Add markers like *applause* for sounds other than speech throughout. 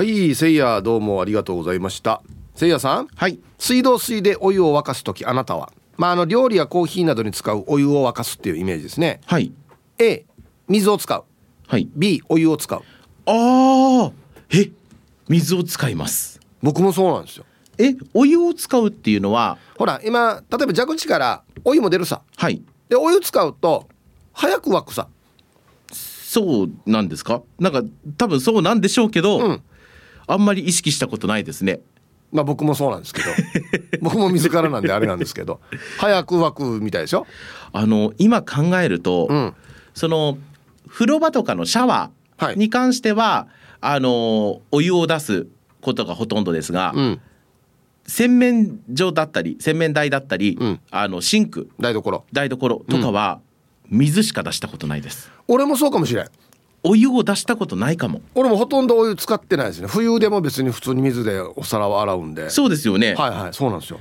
はいせいやどうもありがとうございました。せいやさんはい。水道水でお湯を沸かす時あなたは？まああの料理やコーヒーなどに使うお湯を沸かすっていうイメージですね。はい。A 水を使う。はい。B お湯を使う。ああえ水を使います。僕もそうなんですよ。えお湯を使うっていうのは？ほら今例えば蛇口からお湯も出るさ。はい。でお湯使うと早く沸くさ。そうなんですか？なんか多分そうなんでしょうけど、うんあんまり意識したことないですね。まあ僕もそうなんですけど。*laughs* 僕も自らなんであれなんですけど。早く沸くみたいでしょあの今考えると、うん。その風呂場とかのシャワはい。ーに関しては、あのお湯を出すことがほとんどですが、うん。洗面所だったり洗面台だったり、うん。あのシンク台所。台所とかは水しか出したことないです、俺もそうかもしれんお湯を出したことないかも。俺もほとんどお湯使ってないですね。冬でも別に普通に水でお皿を洗うんで。そうですよね、はいはい。そうなんですよ。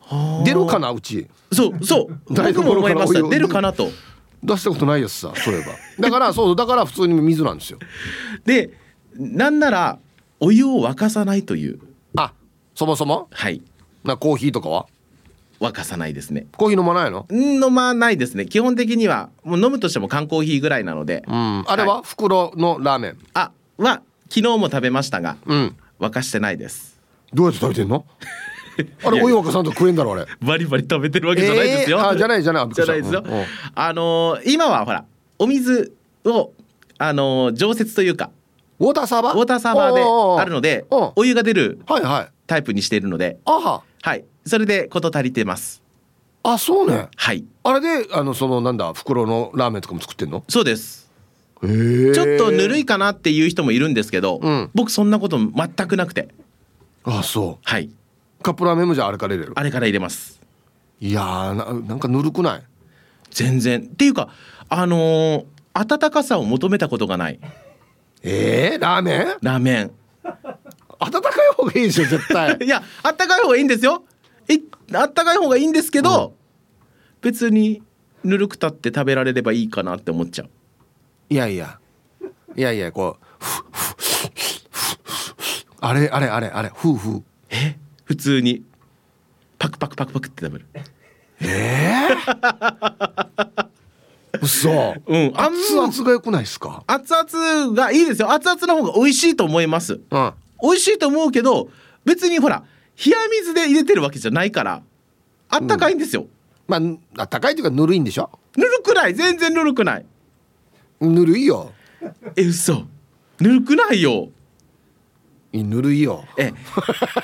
はあ。出るかなうち？そうそう。*laughs* 台僕も思いました出るかなと。出したことないやつさそういえばだからそう。だから普通に水なんですよ。でなんならお湯を沸かさないという。あそもそも？はい。なコーヒーとかは？沸かさないですね。コーヒー飲まないの？飲まないですね。基本的にはもう飲むとしても缶コーヒーぐらいなので。うん。あれは、袋のラーメン？あは昨日も食べましたがうん。沸かしてないです。どうやって食べてんの？*laughs* あれお湯沸かさんと食えんだろあれ。バリバリ食べてるわけじゃないですよ、えーあじゃないじゃない。*laughs* じゃないですよ、うんうん。あのー今はほらお水をあのー常設というかウォーターサーバー？ウォーターサーバーであるのでお湯が出るはいはい。タイプにしているので。あは。はいそれで事足りてます。あそうね。はい。あれであのそのなんだ袋のラーメンとかも作ってんの？そうです。ちょっとぬるいかなっていう人もいるんですけど、うん。僕そんなこと全くなくて。あそはい、うカップラーメンもじゃああれから入れる？あれから入れます。いやーななんかぬるくない？全然。っていうかあのー温かさを求めたことがない。えー、ラーメン？ラーメン。*laughs* 温かい方がいいでしょ絶対。*laughs* いやあったかい方がいいんですよいあったかい方がいいんですけど、別にぬるくたって食べられればいいかなって思っちゃう。いやいや。いやいやこうあれあれあれあれふうふ。うえ普通に。パクパクパクパクって食べる。ええ *laughs* 嘘。うん熱々が良くないですか？熱々がいいですよ。熱々の方が美味しいと思います。うん。美味しいと思うけど別にほら冷や水で入れてるわけじゃないからあったかいんですよ、まあ高いというかぬるいんでしょ？ぬるくない。全然ぬるくない。ぬるいよ。え嘘。ぬるくないよぬるいよ。え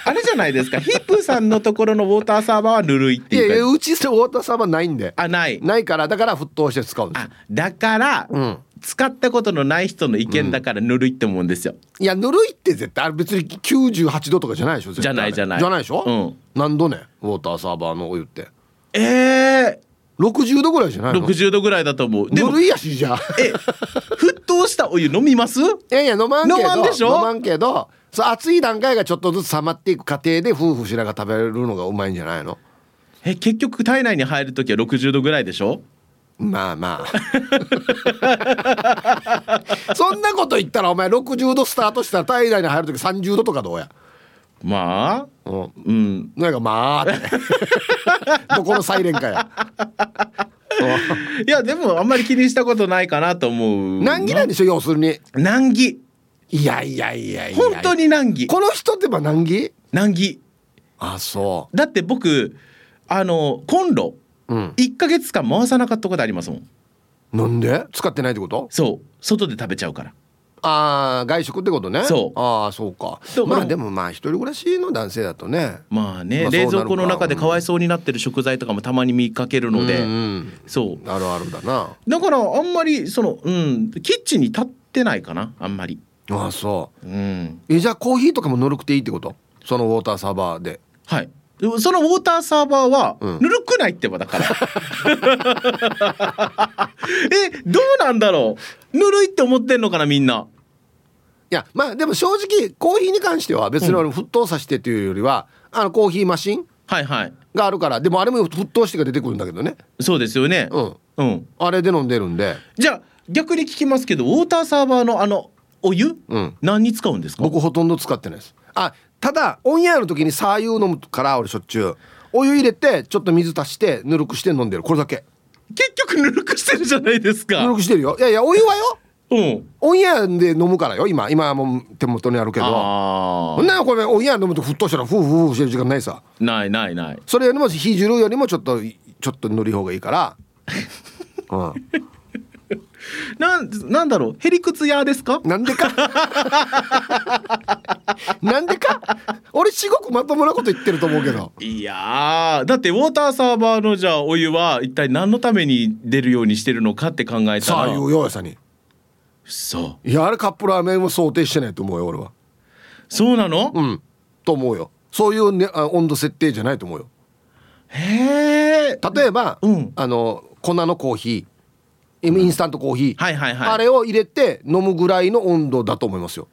あれじゃないですか。*laughs* ヒップさんのところのウォーターサーバーはぬるいっていやいうかいやうちでウォーターサーバーないんで。あない。ないからだから沸騰して使うんですあだから、うん。使ったことのない人の意見だからぬるいって思うんですよ、いやぬるいって絶対あれ別に98度とかじゃないでしょじゃないじゃない。じゃないでしょ、うん。何度ねウォーターサーバーのお湯って。ええ60度ぐらいじゃないー、の60度ぐらいだと思う。でもぬるいやしじゃあ。え沸騰したお湯飲みます？いやいや飲まんけど飲まんでしょ？飲まんけどそう熱い段階がちょっとずつ冷まっていく過程で夫婦しながら食べれるのがうまいんじゃないの？え結局体内に入る時は60度ぐらいでしょ？まあまあ。そんなこと言ったらお前60度スタートしたら体内に入る時30度とかどうや？まあうん。うん。なんかまあって。*laughs* どこのサイレンかや。いやでもあんまり気にしたことないかなと思う。難儀なんでしょ要するに。難儀。いやいやいやいや。本当に難儀。この人ってば難儀？難儀。あそだって僕あのコンロ。ううん。1ヶ月間回さなかったことありますもん。なんで？使ってないってこと？そう。外で食べちゃうからああ外食ってことね。そう。ああそうか。でもまあでもまあ一人暮らしの男性だとね。まあね、まあ冷蔵庫の中でかわいそうになってる食材とかもたまに見かけるので、うんうんそう。あるあるだな。だからあんまりそのうんキッチンに立ってないかなあんまり。ああそう。ん。うえじゃあコーヒーとかもぬるくていいってこと？そのウォーターサーバーで。はい。そのウォーターサーバーはうん。ぬるくないってばだから、*laughs* えどうなんだろう？ぬるいって思ってんのかなみんな。いやまあでも正直コーヒーに関しては別に俺沸騰させてっていうよりは、あのコーヒーマシンはいはい。があるからでもあれも沸騰してが出てくるんだけどね。そうですよね。うん。うん。あれで飲んでるんで。じゃあ逆に聞きますけどウォーターサーバーのあのお湯、うん。何に使うんですか？僕ほとんど使ってないです。あただオンエアの時にさ湯飲むから俺しょっちゅう。お湯入れてちょっと水足してぬるくして飲んでる。これだけ結局ぬるくしてるじゃないですぬるかくしてるよ。いやいやお湯はよ。うん。オンエアで飲むからよ今今はもう手元にあるけど。あそんなのこれオンエア飲むと沸騰したらフーフーフーしてる時間ないさ。あないないない。それよりも火汁よりもちょっとちょっとぬるい方がいいから。う *laughs* ん *laughs* なんなんだろう？へりくつ屋ですか？なんでか？*laughs* なんでか？俺至極まともなこと言ってると思うけど。いやーだってウォーターサーバーのじゃあお湯は一体何のために出るようにしてるのかって考えたさあら言うよやさに。そう。いやあれカップラーメンも想定してないと思うよ俺は。そうなの、うん。と思うよ。そういう、ね、あ温度設定じゃないと思うよ。へえ例えば、うん。あの粉のコーヒーインスタントコーヒー、はいはいはい。あれを入れて飲むぐらいの温度だと思いますよ。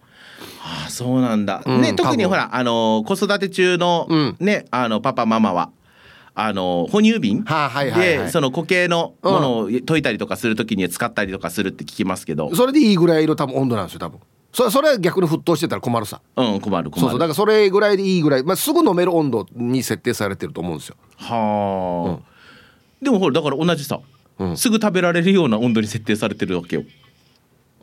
あそうなんだ、うんね特にほらあの子育て中の、うん。ねあのパパママはあの哺乳瓶はあはいはいはい。でその固形のものを溶いたりとかするときに使ったりとかするって聞きますけど。それでいいぐらいの多分温度なんですよ多分。そそれ逆に沸騰してたら困るさ。うん困る困る。そうそう。だからそれぐらいでいいぐらい、まあ、すぐ飲める温度に設定されてると思うんですよ。はあ、でもほらだから同じさ、うん。すぐ食べられるような温度に設定されてるわけよ。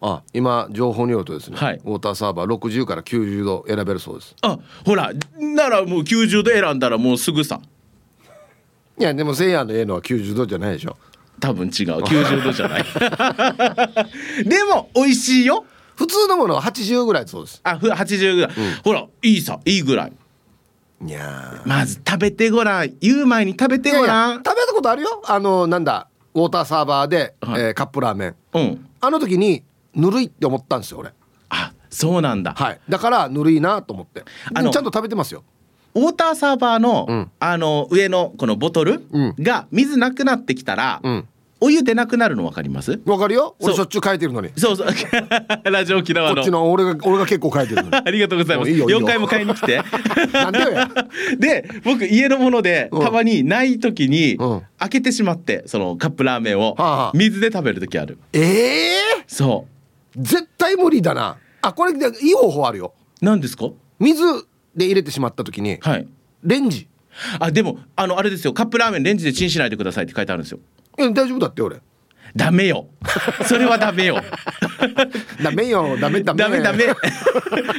あ今情報によるとですね、はい。ウォーターサーバー60から90度選べるそうです。あほらならもう90度選んだらもうすぐさ。いやでもせいやのええのは90度じゃないでしょ。多分違う。90度じゃない。*laughs* でも美味しいよ。普通のものは80ぐらいそうです。あふ80ぐらい、ほらいいさいいぐらい。いやまず食べてごらん。言う前に食べてごらん。や食べたことあるよ。あのなんだウォーターサーバーで、はい。えーカップラーメン。うん。あの時にぬるいって思ったんですよ俺。あそうなんだ、はい。だからぬるいなと思って。あのちゃんと食べてますよ。ウォーターサーバーの、うん。あの上のこのボトルうん。が水なくなってきたら、うんお湯出なくなるの分かります？わかるよ。俺しょっちゅう書いてるのに。そうそう。*laughs* ラジオ沖縄の。こっちの俺が俺が結構書いてる *laughs* ありがとうございます。もういいよいいよ。4回も買いに来て。*laughs* なんでよ。やで僕家のものでうん。たまにない時にうん。開けてしまってそのカップラーメンをはあはあ。水で食べる時ある。ええそ絶対無理だな。あこれでいい方法あるよ。う何ですか？水で入れてしまった時にはい。レンジ。あでもあのあれですよ。カップラーメンレンジでチンしないでくださいって書いてあるんですよ大丈夫だって俺。ダメよ。それはダメよ。*laughs* ダメよ。ダメダメ。ダメダメ。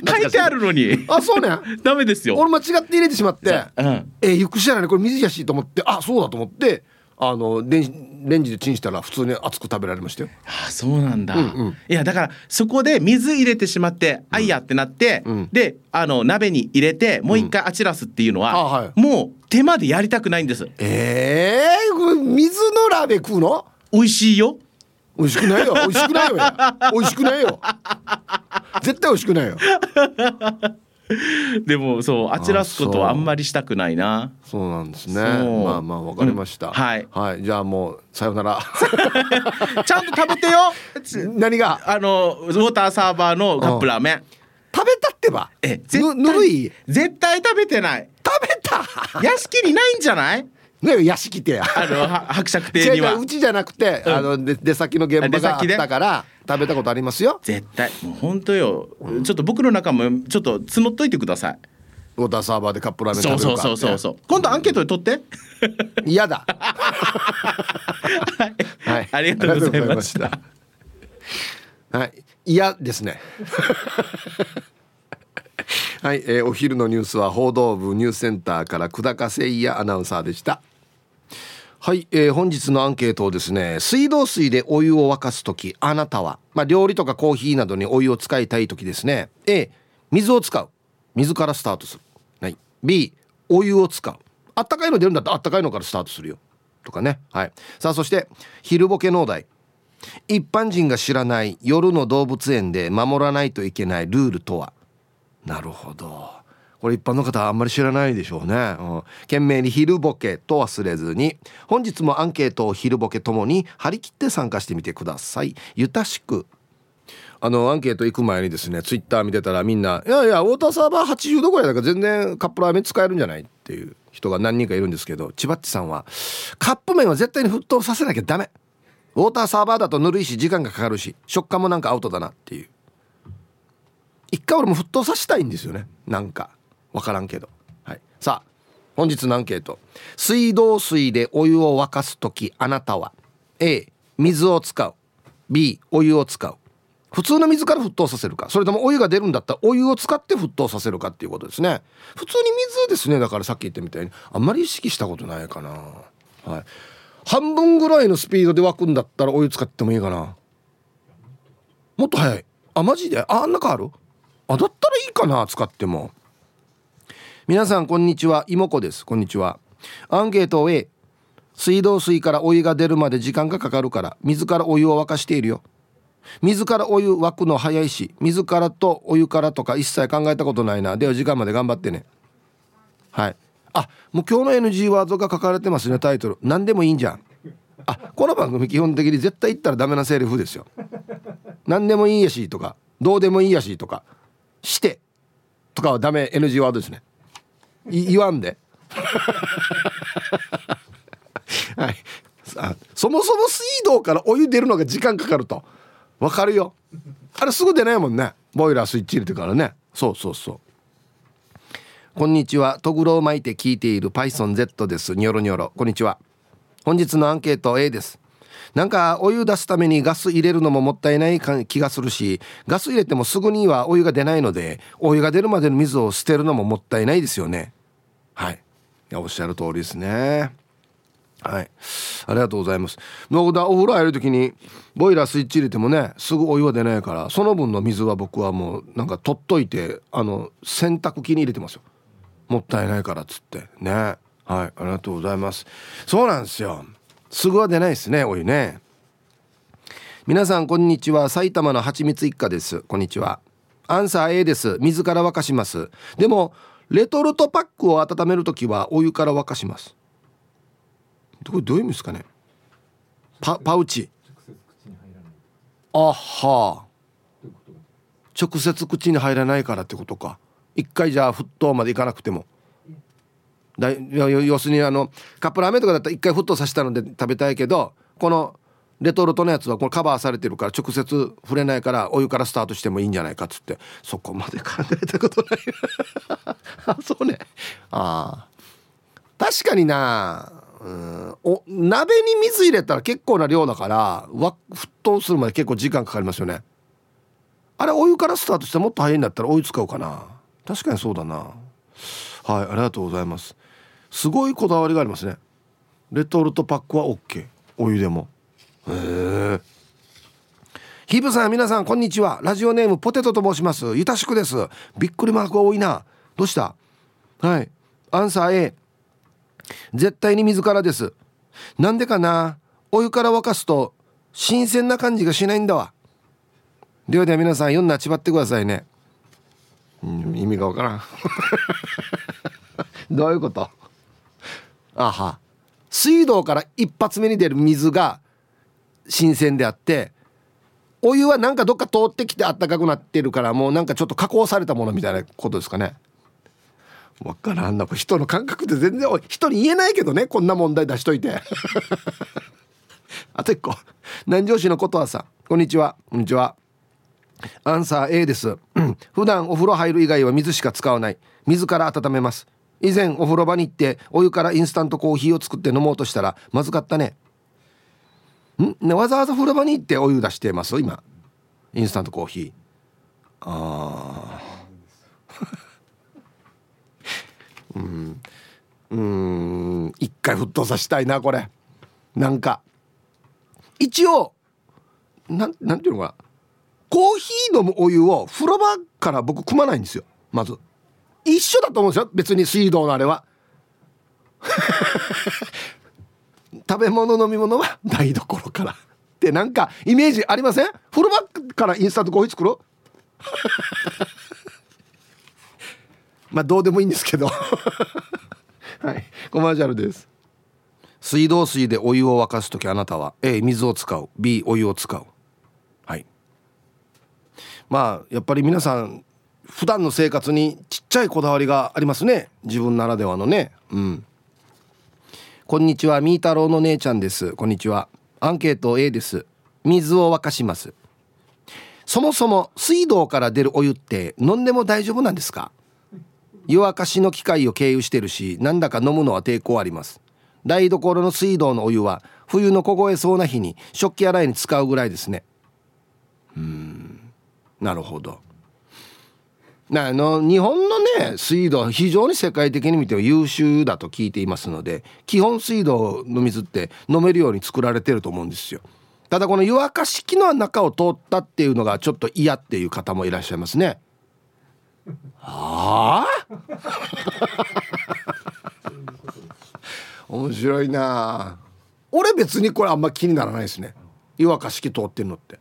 書いてあるのに。あそうね。ダメですよ。俺間違って入れてしまって。うん。えー、ゆっくりしたらね。これ水やしと思って。あそうだと思ってあのレンレンジでチンしたら普通に熱く食べられましたよ。あそうなんだ、うんうん。いやだからそこで水入れてしまって、あいやってなって、うん。であの鍋に入れてもう一回あちらすっていうのは、あはい。もう手間でやりたくないんです。えー、これ水のラーメン食うの？美味しいよ。美味しくないよ。美味しくないよ。や美味しくないよ。絶対美味しくないよ *laughs* でもそうあちらすことはあんまりしたくないな。そう。なんですね。まあまあわかりました、うん。はい。はい。じゃあもうさよなら。*laughs* ちゃんと食べてよ。*laughs* 何が？あのウォーターサーバーのカップラーメン。食べたってば。えぬぬるい？絶対食べてない。食べた？屋敷にないんじゃない？ね屋敷ってやあのは伯爵邸違うには。違ううちじゃなくて、うん。あので出先の現場があったから食べたことありますよ。絶対。もう本当よ、ちょっと僕の中もちょっと募っといてください。ウォーターサーバーでカップラーメンそうそうそうそうそう。今度アンケートで取って。嫌だ。*laughs* はい。ありがとうございました。ありがとうございました。はい。嫌ですね。はい、えーお昼のニュースは報道部ニュースセンターから久高誠也アナウンサーでしたはい、えー本日のアンケートをですね水道水でお湯を沸かす時あなたは、まあ、料理とかコーヒーなどにお湯を使いたい時ですね。A 水を使う。水からスタートする、はい、B お湯を使う。あったかいの出るんだったらあったかいのからスタートするよ。とかね。はい。さあそして昼ボケ農大一般人が知らない夜の動物園で守らないといけないルールとは？なるほど。これ一般の方はあんまり知らないでしょうね、うん、懸命に昼ボケと忘れずに本日もアンケートを昼ボケともに張り切って参加してみてください。ゆたしく。あのアンケート行く前にですねツイッター見てたらみんな「いやいやウォーターサーバー80度ぐらいだから全然カップラーメン使えるんじゃない?」っていう人が何人かいるんですけど千葉っちさんは「カップ麺は絶対に沸騰させなきゃダメ」ウォーターサーバーだとぬるいし時間がかかるし食感もなんかアウトだなっていう。一回俺も沸騰させたいんですよねなんか。分からんけど、はい、さあ本日のアンケート。水道水でお湯を沸かす時あなたは A 水を使う。B お湯を使う。普通の水から沸騰させるか。それともお湯が出るんだったらお湯を使って沸騰させるかっていうことですね。普通に水ですね。だからさっき言ったみたいにあんまり意識したことないかな。はい。半分ぐらいのスピードで沸くんだったらお湯使ってもいいかな。もっと早い。あマジで？ああんな変わる？あだったらいいかな使っても。皆さんこんにちは。妹子です。こんにちは。アンケート A 水道水からお湯が出るまで時間がかかるから水からお湯を沸かしているよ。水からお湯沸くの早いし水からとお湯からとか一切考えたことないな。では時間まで頑張ってね。はい。あもう今日の NG ワードが書かれてますねタイトル。何でもいいんじゃん。あこの番組基本的に絶対言ったらダメなセリフですよ。何でもいいやしとかどうでもいいやしとかしてとかはダメ NG ワードですね。い言わんで。*laughs* はい。あそもそも水道からお湯出るのが時間かかると。わかるよ。あれすぐ出ないもんね。ボイラースイッチ入れてからね。そうそうそう。こんにちは。とぐろを巻いて聞いている PythonZ です。ニョロニョロ。こんにちは。本日のアンケート A です。なんかお湯出すためにガス入れるのももったいない気がするしガス入れてもすぐにはお湯が出ないのでお湯が出るまでの水を捨てるのももったいないですよね。はい。いやおっしゃる通りですね。はい。ありがとうございます。僕だお風呂入る時にボイラースイッチ入れてもねすぐお湯は出ないからその分の水は僕はもうなんか取っといてあの洗濯機に入れてますよ。もったいないからっつって。ね。はい。ありがとうございます。そうなんですよ。すぐは出ないですねお湯ね。皆さんこんにちは。埼玉のはちみつ一家です。こんにちは。アンサー A です。水から沸かします。でもレトルトパックを温める時はお湯から沸かします。これどういう意味ですかね？パパウチ。あは。直接口に入らないからってことか。一回じゃあ沸騰までいかなくても。だ要するにあのカップラーメンとかだったら一回沸騰させたので食べたいけどこのレトルトのやつはこれカバーされてるから直接触れないからお湯からスタートしてもいいんじゃないかっつって。そこまで考えたことない。あ *laughs* そうね。ああ。確かにな。うん。お鍋に水入れたら結構な量だから沸騰するまで結構時間かかりますよね。あれお湯からスタートしてもっと早いんだったらお湯使うかな。確かにそうだな。はいありがとうございます。すごいこだわりがありますね。レトルトパックは OK お湯でも。へえ。ヒブさん皆さんこんにちは。ラジオネームポテトと申します。ゆたしくです。びっくりマークが多いな。どうした？はい。アンサー A 絶対に水からです。なんでかな？お湯から沸かすと新鮮な感じがしないんだわ。ではでは皆さん読んだちばってくださいね、うん、意味がわからん。*laughs* どういうこと？あは。水道から一発目に出る水が新鮮であってお湯はなんかどっか通ってきてあったかくなってるからもうなんかちょっと加工されたものみたいなことですかね。分からんな。人の感覚って全然人に言えないけどねこんな問題出しといて。*laughs* あと一個。南城市のことはさこんにちは。こんにちは。アンサー A です。普段お風呂入る以外は水しか使わない。水から温めます。以前お風呂場に行ってお湯からインスタントコーヒーを作って飲もうとしたらまずかったね。ん？ねわざわざ風呂場に行ってお湯出してます？今。インスタントコーヒー。ああ *laughs* うん。うん。一回沸騰させたいなこれ。なんか。一応なんなんていうのかな。コーヒー飲むお湯を風呂場から僕汲まないんですよ。まず。一緒だと思うんですよ。別に水道のあれは。*laughs* 食べ物飲み物は *laughs* 台所から。ってなんかイメージありません？風呂場からインスタントコーヒー作る *laughs* まあどうでもいいんですけど。はい。コマーシャルです。水道水でお湯を沸かす時あなたは A 水を使う。B お湯を使う。はい。まあやっぱり皆さん普段の生活にちっちゃいこだわりがありますね。自分ならではのね。うん。こんにちはみーたろうの姉ちゃんです。こんにちは。アンケート A です。水を沸かします。そもそも水道から出るお湯って飲んでも大丈夫なんですか？湯沸かしの機械を経由してるしなんだか飲むのは抵抗あります。台所の水道のお湯は冬の凍えそうな日に食器洗いに使うぐらいですね。うん。なるほど。あの日本のね水道非常に世界的に見ても優秀だと聞いていますので基本水道の水って飲めるように作られてると思うんですよ。ただこの湯沸かし器の中を通ったっていうのがちょっと嫌っていう方もいらっしゃいますね。はあ？*laughs* 面白いな俺別にこれあんま気にならないですね。湯沸かし器通ってんのって。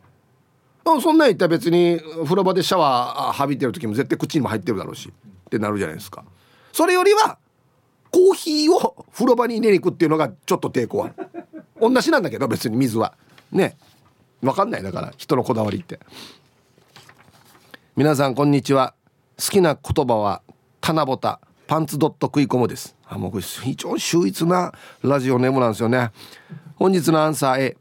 そんなん言ったら別に風呂場でシャワー浴びてる時も絶対口にも入ってるだろうしってなるじゃないですか。それよりはコーヒーを風呂場に入れに行くっていうのがちょっと抵抗ある同じなんだけど別に水は。ね。分かんない。だから人のこだわりって。皆さんこんにちは。好きな言葉は七夕パンツドット食い込むです。あもうこれ非常に秀逸なラジオネームなんですよね。本日のアンサー A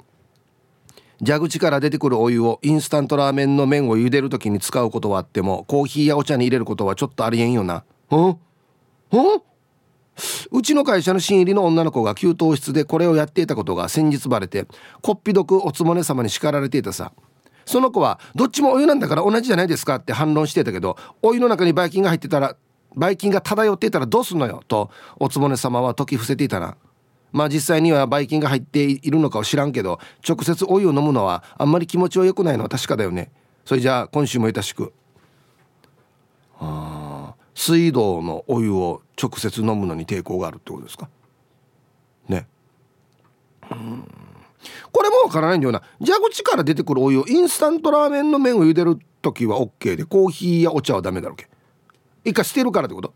蛇口から出てくるお湯をインスタントラーメンの麺を茹でる時に使うことはあってもコーヒーやお茶に入れることはちょっとありえんよな。うん？うん？うちの会社の新入りの女の子が給湯室でこれをやっていたことが先日バレてこっぴどくおつもね様に叱られていたさ。その子はどっちもお湯なんだから同じじゃないですかって反論してたけどお湯の中にばい菌が入ってたらばい菌が漂っていたらどうすんのよとおつもね様は解き伏せていたなまあ実際にはばい菌が入っているのかは知らんけど直接お湯を飲むのはあんまり気持ちは良くないのは確かだよね。それじゃあ今週もよしく。あ水道のお湯を直接飲むのに抵抗があるってことですか？ね。うん。これもわからないんだよな。蛇口から出てくるお湯をインスタントラーメンの麺を茹でる時は OK でコーヒーやお茶はダメだろけ。一回捨てるからってこと？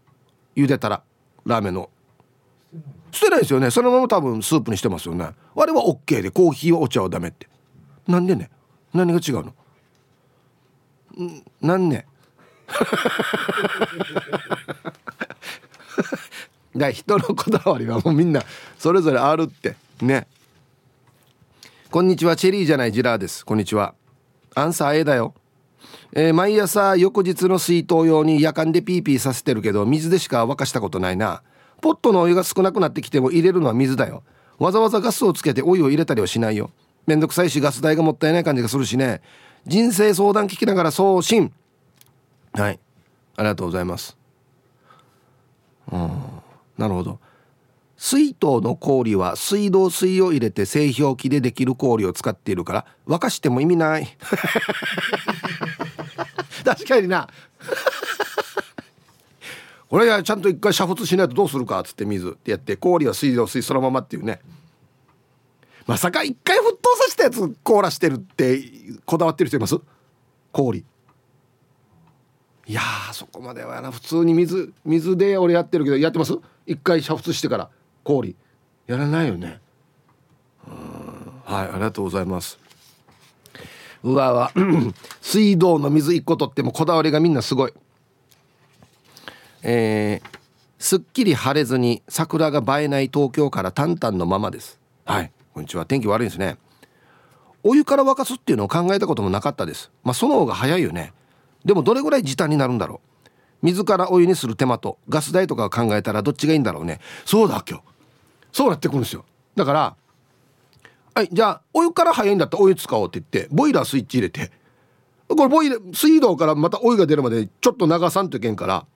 茹でたらラーメンの捨てないですよね。そのまま多分スープにしてますよね。あれは OK でコーヒーはお茶はダメって。なんでね？何が違うの？ん？なんね？*laughs* だ人のこだわりはもうみんなそれぞれあるって。ね。こんにちは。チェリーじゃないジラーです。こんにちは。アンサー A だよ。えー、毎朝翌日の水筒用に夜間でピーピーさせてるけど水でしか沸かしたことないな。ポットのお湯が少なくなってきても入れるのは水だよ。わざわざガスをつけてお湯を入れたりはしないよ。めんどくさいしガス代がもったいない感じがするしね。人生相談聞きながら送信。はい。ありがとうございます。うん。なるほど。水筒の氷は水道水を入れて製氷機でできる氷を使っているから沸かしても意味ない。*laughs* 確かにな。これはちゃんと一回煮沸しないとどうするかっつって水ってやって氷は水道水そのままっていうね。まさか一回沸騰させたやつ凍らしてるってこだわってる人います？氷。いやそこまではな。普通に水水で俺やってるけどやってます？一回煮沸してから氷。やらないよね。はいありがとうございます。うわわ。*clears throat* 水道の水一個取ってもこだわりがみんなすごい。えー、すっきり晴れずに桜が映えない東京からタンタンのままです。はい。こんにちは。天気悪いですね。お湯から沸かすっていうのを考えたこともなかったです。まあその方が早いよね。でもどれぐらい時短になるんだろう。水からお湯にする手間とガス代とかを考えたらどっちがいいんだろうね。そうだ今日。そうなってくるんですよ。だからはいじゃあお湯から早いんだったらお湯使おうって言ってボイラースイッチ入れてこれボイラ水道からまたお湯が出るまでちょっと流さんといけんから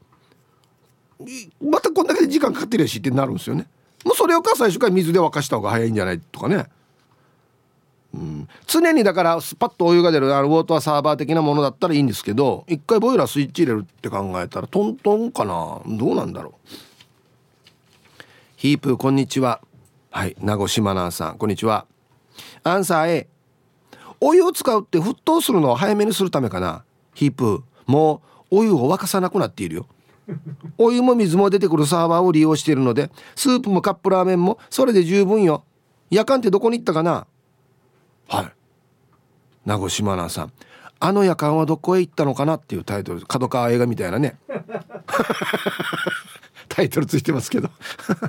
またこんだけで時間かかってるしってなるんですよね。もうそれをか最初から水で沸かした方が早いんじゃないとかね。うん、常にだからスパッとお湯が出るあのウォーターサーバー的なものだったらいいんですけど一回ボイラースイッチ入れるって考えたらトントンかな？どうなんだろう？ヒープこんにちは。はい名護島奈さんこんにちは。アンサー A お湯を使うって沸騰するのを早めにするためかな？ヒープもうお湯を沸かさなくなっているよ。*laughs* お湯も水も出てくるサーバーを利用しているのでスープもカップラーメンもそれで十分よ。夜間ってどこに行ったかな？はい。名護島奈さん。あの夜間はどこへ行ったのかなっていうタイトル。角川映画みたいなね。*laughs* タイトルついてますけど。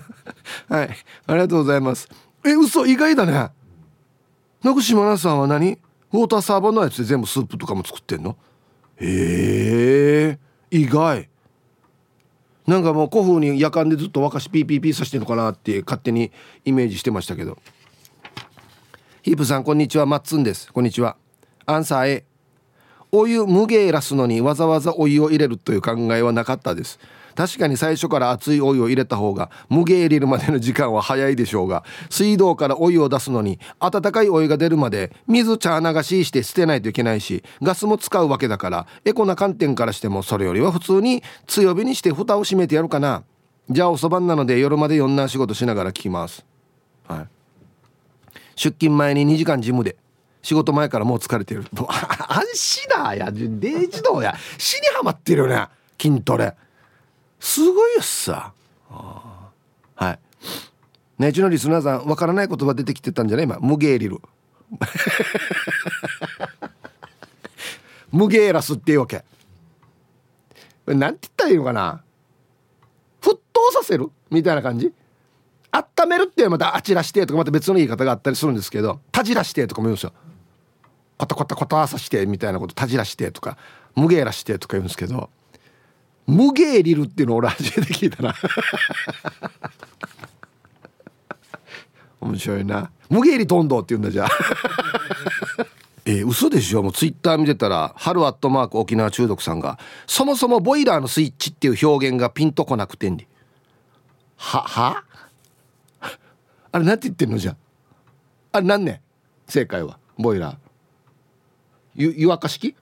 *laughs* はい。ありがとうございます。え嘘意外だね。名護島奈さんは何？ウォーターサーバーのやつで全部スープとかも作ってんの？ええ。ー、意外なんかもう古風に夜間でずっと沸かしピーピーピーさしてるのかなって勝手にイメージしてましたけど。ヒープさんこんにちは。マッツンです。こんにちは。アンサー A お湯無芸らすのにわざわざお湯を入れるという考えはなかったです。確かに最初から熱いお湯を入れた方が無芸入れるまでの時間は早いでしょうが水道からお湯を出すのに温かいお湯が出るまで水茶流しして捨てないといけないしガスも使うわけだからエコな観点からしてもそれよりは普通に強火にして蓋を閉めてやるかな。じゃあおそばんなので夜まで4な仕事しながら聞きます。はい。出勤前に2時間ジムで仕事前からもう疲れてる。と安心だや。デイジ道や。死にはまってるよね。筋トレ。すごいよさ。はい。ねうちのリスナーさんわからない言葉出てきてたんじゃない？今無ゲーリル。*laughs* 無ゲーラスっていうわけ。なんて言ったらいいのかな？沸騰させる？みたいな感じ？温めるっていうまたあちらしてとかまた別の言い方があったりするんですけどたじらしてとかも言うんですよ。コタコタコタさしてみたいなことたじらしてとか無芸らしてとか言うんですけど無芸リルっていうの俺初めて聞いたな。面白いな。無芸リトンドって言うんだじゃあ。えー、嘘でしょ？もうツイッター見てたら春アットマーク沖縄中毒さんがそもそもボイラーのスイッチっていう表現がピンとこなくてんりはは？あれなんて言ってんのじゃあ？れ何ね正解は。ボイラー。湯沸かし器？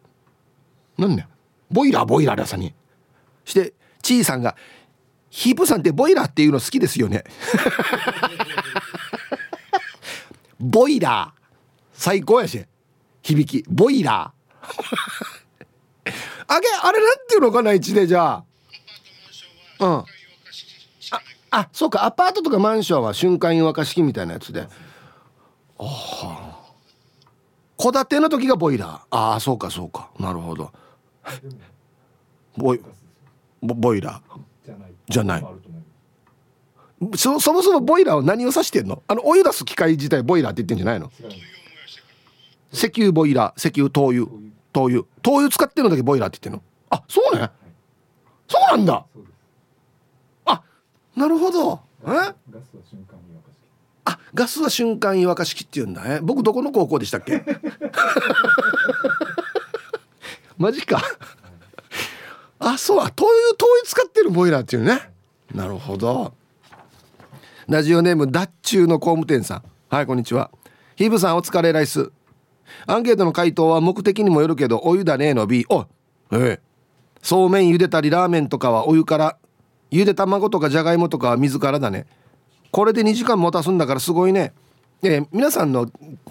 何ねボイラーボイラーださに。してちーさんが「ヒープさんってボイラーっていうの好きですよね」*laughs* ボイラー。最高やし。響き。ボイラー。*laughs* あげあれなんていうのかな一でじゃあ。うん。ああそうか。アパートとかマンションは瞬間湯沸かし器みたいなやつで。ああ戸建ての時がボイラー。ああそうかそうか。なるほど。ボイボイラー。じゃない。そそもそもボイラーは何を指してんの？あのお湯出す機械自体ボイラーって言ってんじゃないの？石油ボイラー石油灯油灯油。灯油使ってるのだけボイラーって言ってんの？あそうね。そうなんだ。あなるほど。え？あガスは瞬間湯沸かし器って言うんだ。ね僕どこの高校でしたっけ？*laughs* *laughs* マジかあそう灯油灯油使ってるボイラーっていうね。なるほど。ラジオネームダッチューの工務店さん。はいこんにちは。ヒーブさんお疲れライス。アンケートの回答は目的にもよるけどお湯だねの B おええ。そうめん茹でたりラーメンとかはお湯からゆで卵とかじゃがいもとかは水からだね。これで2時間持たすんだからすごいね。えー、皆さんの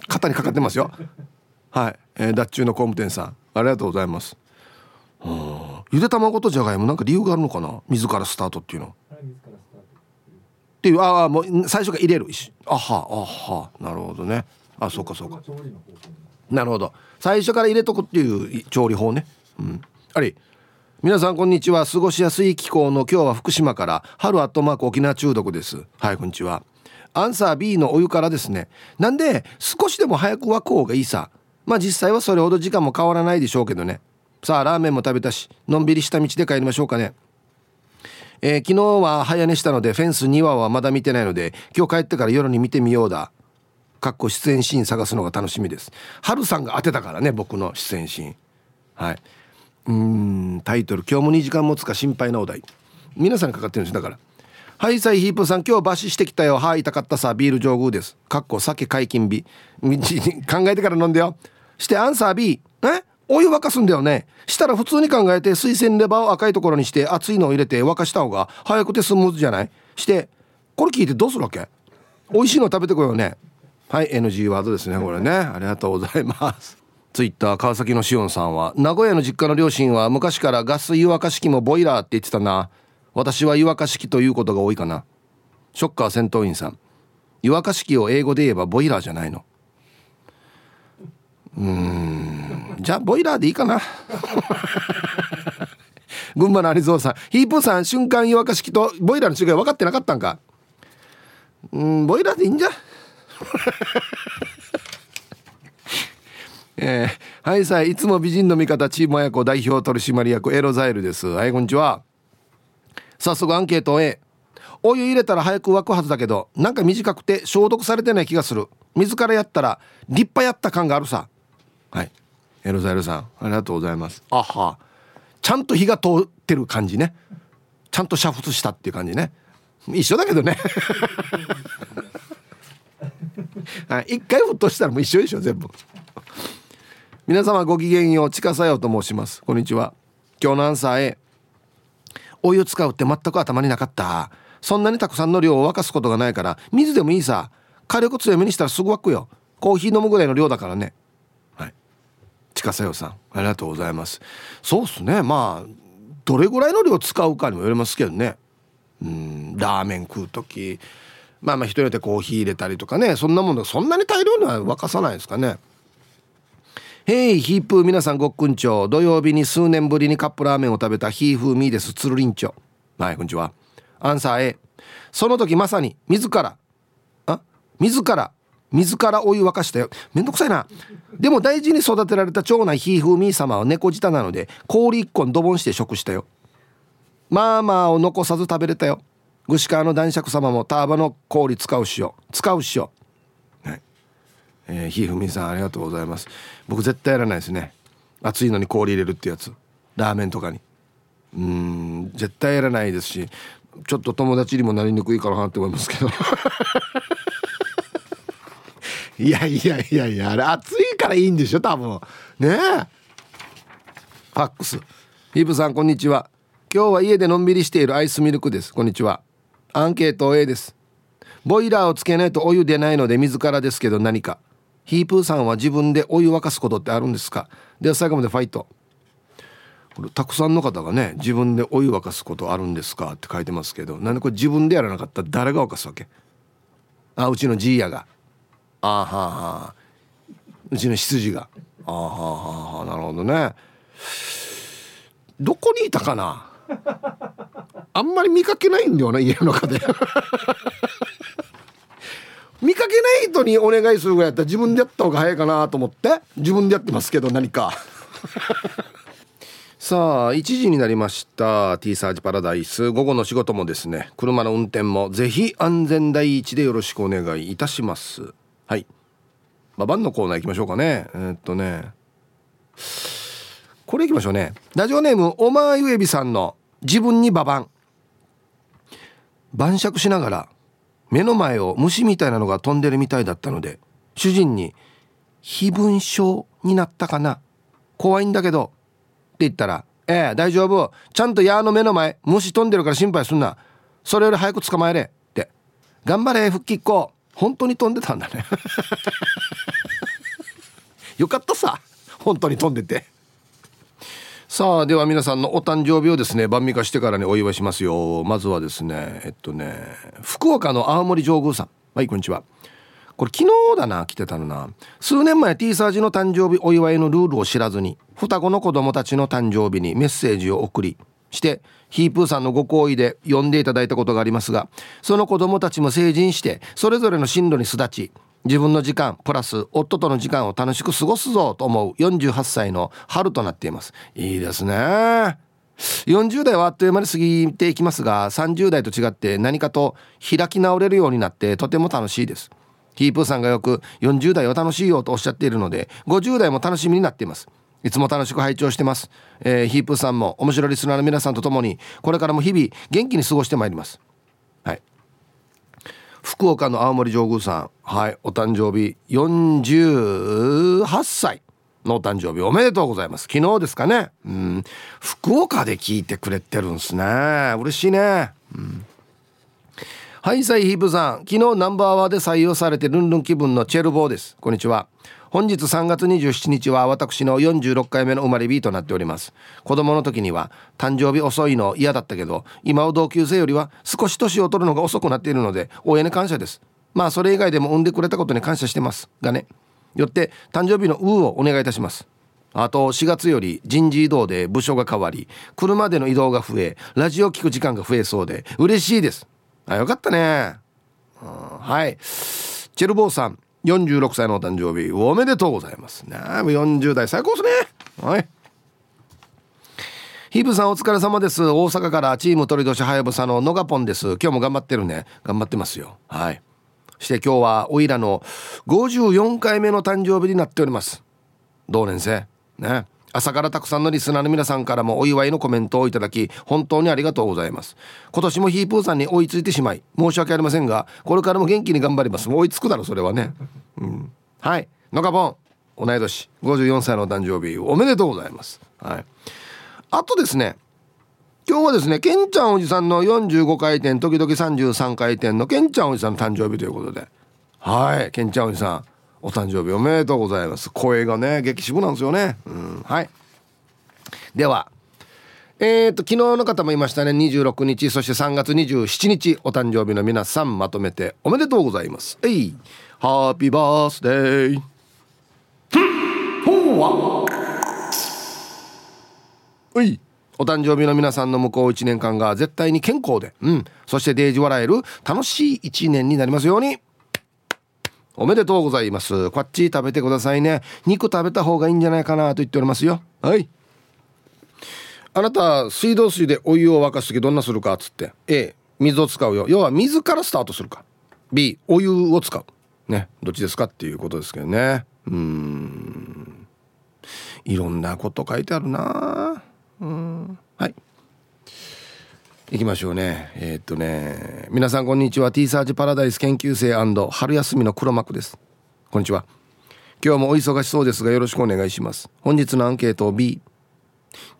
肩にかかってますよ。はい、えー、ダッチューの工務店さん。ありがとうございます。うんゆで卵とじゃがいもなんか理由があるのかな？水からスタートっていうの。っていうああもう最初から入れる。しあはあはなるほどね。あそうかそうか。なるほど。最初から入れとくっていう調理法ね。うん。あり皆さんこんにちは。過ごしやすい気候の今日は福島から春アットマーク沖縄中毒です。はいこんにちは。アンサー B のお湯からですね。なんで少しでも早く沸く方がいいさ。まあ実際はそれほど時間も変わらないでしょうけどね。さあラーメンも食べたしのんびりした道で帰りましょうかね。えー、昨日は早寝したのでフェンス2話はまだ見てないので今日帰ってから夜に見てみようだ。かっこ出演シーン探すのが楽しみです。春さんが当てたからね僕の出演シーン。はい。うんタイトル「今日も2時間持つか心配なお題」皆さんかかってるんですだから「はいサイヒープさん今日バシしてきたよ。はい痛かったさ。ビール上宮です」かっこ酒解禁日。*laughs* 考えてから飲んでよ。してアンサー B え？お湯沸かすんだよね。したら普通に考えて水洗レバーを赤いところにして熱いのを入れて沸かした方が早くてスムーズじゃない？してこれ聞いてどうするわけ？美味しいの食べてこようね。はい NG ワードですねこれね。ありがとうございます。ツイッター川崎のしおんさんは名古屋の実家の両親は昔からガス湯沸かし器もボイラーって言ってたな。私は湯沸かし器ということが多いかな。ショッカー戦闘員さん。湯沸かし器を英語で言えばボイラーじゃないの。うん。じゃあボイラーでいいかな。*laughs* 群馬の有蔵さん。ヒープーさん瞬間湯沸かし器とボイラーの違い分かってなかったんか。うんボイラーでいいんじゃ？*laughs* えー、はいさいいつも美人の味方チーム親子代表取締役エロザイルです。はいこんにちは。早速アンケート A お湯入れたら早く沸くはずだけどなんか短くて消毒されてない気がする。水からやったら立派やった感があるさ。はい。エロザイルさんありがとうございます。あは。ちゃんと火が通ってる感じね。ちゃんと煮沸したっていう感じね。一緒だけどね。*laughs* はい、一回沸騰したらもう一緒でしょ全部。皆様ごきげんよう近さよと申します。こんにちは。今日のアンサー A お湯使うって全く頭になかった。そんなにたくさんの量を沸かすことがないから水でもいいさ。火力強めにしたらすぐ沸くよ。コーヒー飲むぐらいの量だからね。はい近さよさんありがとうございます。そうっすね。まあどれぐらいの量使うかにもよりますけどね。うんラーメン食う時。まあまあ人によってコーヒー入れたりとかね。そんなものそんなに大量には沸かさないですかね。ヘイヒープー皆さんごっくんちょ土曜日に数年ぶりにカップラーメンを食べたヒーフーミーです。つるりんちょはいこんにちは。アンサー A その時まさに自ら。あ自ら自らお湯沸かしたよ。めんどくさいな。でも大事に育てられた長男ひーふーみー様は猫舌なので氷一本ドボンして食したよ。まあまあを残さず食べれたよ。串川の男爵様もターバの氷使うしよ使うしよはい。えー、ひーふみーさんありがとうございます。僕絶対やらないですね。熱いのに氷入れるってやつ。ラーメンとかに。うん絶対やらないですしちょっと友達にもなりにくいかなって思いますけどいやいやいやいやあれ暑いからいいんでしょ多分。ねえ。ファックス。ヒブさんこんにちは。今日は家でのんびりしているアイスミルクです。こんにちは。アンケート A です。ボイラーをつけないとお湯出ないので水からですけど何か。ヒープーさんは自分でお湯沸かすことってあるんですか？では最後までファイト。これたくさんの方がね自分でお湯沸かすことあるんですか？って書いてますけどなんでこれ自分でやらなかった？ら誰が沸かすわけ？あうちのじいやが。あははうちの羊が。あははなるほどね。どこにいたかな？あんまり見かけないんだよな家の中で。*laughs* 見かけない人にお願いするぐらいやったら自分でやった方が早いかなと思って自分でやってますけど何か。*laughs* さあ1時になりました T サージパラダイス。午後の仕事もですね車の運転もぜひ安全第一でよろしくお願いいたします。はい。ババンのコーナー行きましょうかね。えー、っとね。これ行きましょうね。ラジオネームおまゆえびさんの自分にババン。晩酌しながら目の前を虫みたいなのが飛んでるみたいだったので主人に「非分症になったかな。怖いんだけど」って言ったら「ええ大丈夫。ちゃんと矢の目の前虫飛んでるから心配すんな。それより早く捕まえれ」って「頑張れ復帰っ子。本当に飛んでたんだね。*laughs* よかったさ。本当に飛んでて。さあでは皆さんのお誕生日をですね晩味化してからにお祝いしますよ。まずはですねえっとね福岡の青森上宮さん。はいこんにちは。これ昨日だな来てたのな。数年前 T サージの誕生日お祝いのルールを知らずに双子の子供たちの誕生日にメッセージを送りしてヒープーさんのご好意で呼んでいただいたことがありますがその子供たちも成人してそれぞれの進路に巣立ち自分の時間プラス夫との時間を楽しく過ごすぞと思う48歳の春となっています。いいですね。40代はあっという間に過ぎていきますが30代と違って何かと開き直れるようになってとても楽しいです。ヒープーさんがよく40代は楽しいよとおっしゃっているので50代も楽しみになっています。いつも楽しく拝聴してます、えー、ヒープさんも面白いリスナーの皆さんと共にこれからも日々元気に過ごしてまいります。はい。福岡の青森上宮さん。はい。お誕生日48歳のお誕生日。おめでとうございます。昨日ですかね。うん。福岡で聞いてくれてるんすね。嬉しいね。うん。はいサイヒープさん。昨日ナンバーワーで採用されてルンルン気分のチェルボーです。こんにちは。本日3月27日は私の46回目の生まれ日となっております。子供の時には誕生日遅いの嫌だったけど今は同級生よりは少し年を取るのが遅くなっているので親に感謝です。まあそれ以外でも産んでくれたことに感謝してます。がねよって誕生日の「う」をお願いいたします。あと4月より人事異動で部署が変わり車での移動が増えラジオ聞く時間が増えそうで嬉しいです。あよかったね。はい。チェルボーさん。46歳のお誕生日おめでとうございます。ね40代最高ですね。はい。ヒブさんお疲れ様です。大阪からチーム鳥年はやぶさののがぽんです。今日も頑張ってるね。頑張ってますよ。はい。そして今日はおいらの54回目の誕生日になっております。同年生。ね。朝からたくさんのリスナーの皆さんからもお祝いのコメントをいただき本当にありがとうございます。今年もヒープーさんに追いついてしまい申し訳ありませんがこれからも元気に頑張ります。もう追いつくだろそれはね、うん、はい。のかぽん同い年54歳の誕生日おめでとうございます。はい。あとですね今日はですねケンちゃんおじさんの45回転時々33回転のケンちゃんおじさんの誕生日ということで。はいケンちゃんおじさん。お誕生日おめでとうございます。声がね激渋なんですよね。うんはい。ではえーと昨日の方もいましたね。26日そして3月27日お誕生日の皆さんまとめておめでとうございます。えいハッピーバースデー。ほうわういお誕生日の皆さんの向こう1年間が絶対に健康で、うん、そしてデージ笑える楽しい1年になりますようにおめでとうございます。こっち食べてくださいね。肉食べた方がいいんじゃないかなと言っておりますよ。はい。あなた水道水でお湯を沸かす時どんなするかっつって。A 水を使うよ。要は水からスタートするか。B お湯を使う。ね。どっちですかっていうことですけどね。うん。いろんなこと書いてあるな。うん。はい。行きましょうね。えー、っとね皆さんこんにちは。T サージパラダイス研究生春休みの黒幕です。こんにちは。今日もお忙しそうですがよろしくお願いします。本日のアンケート B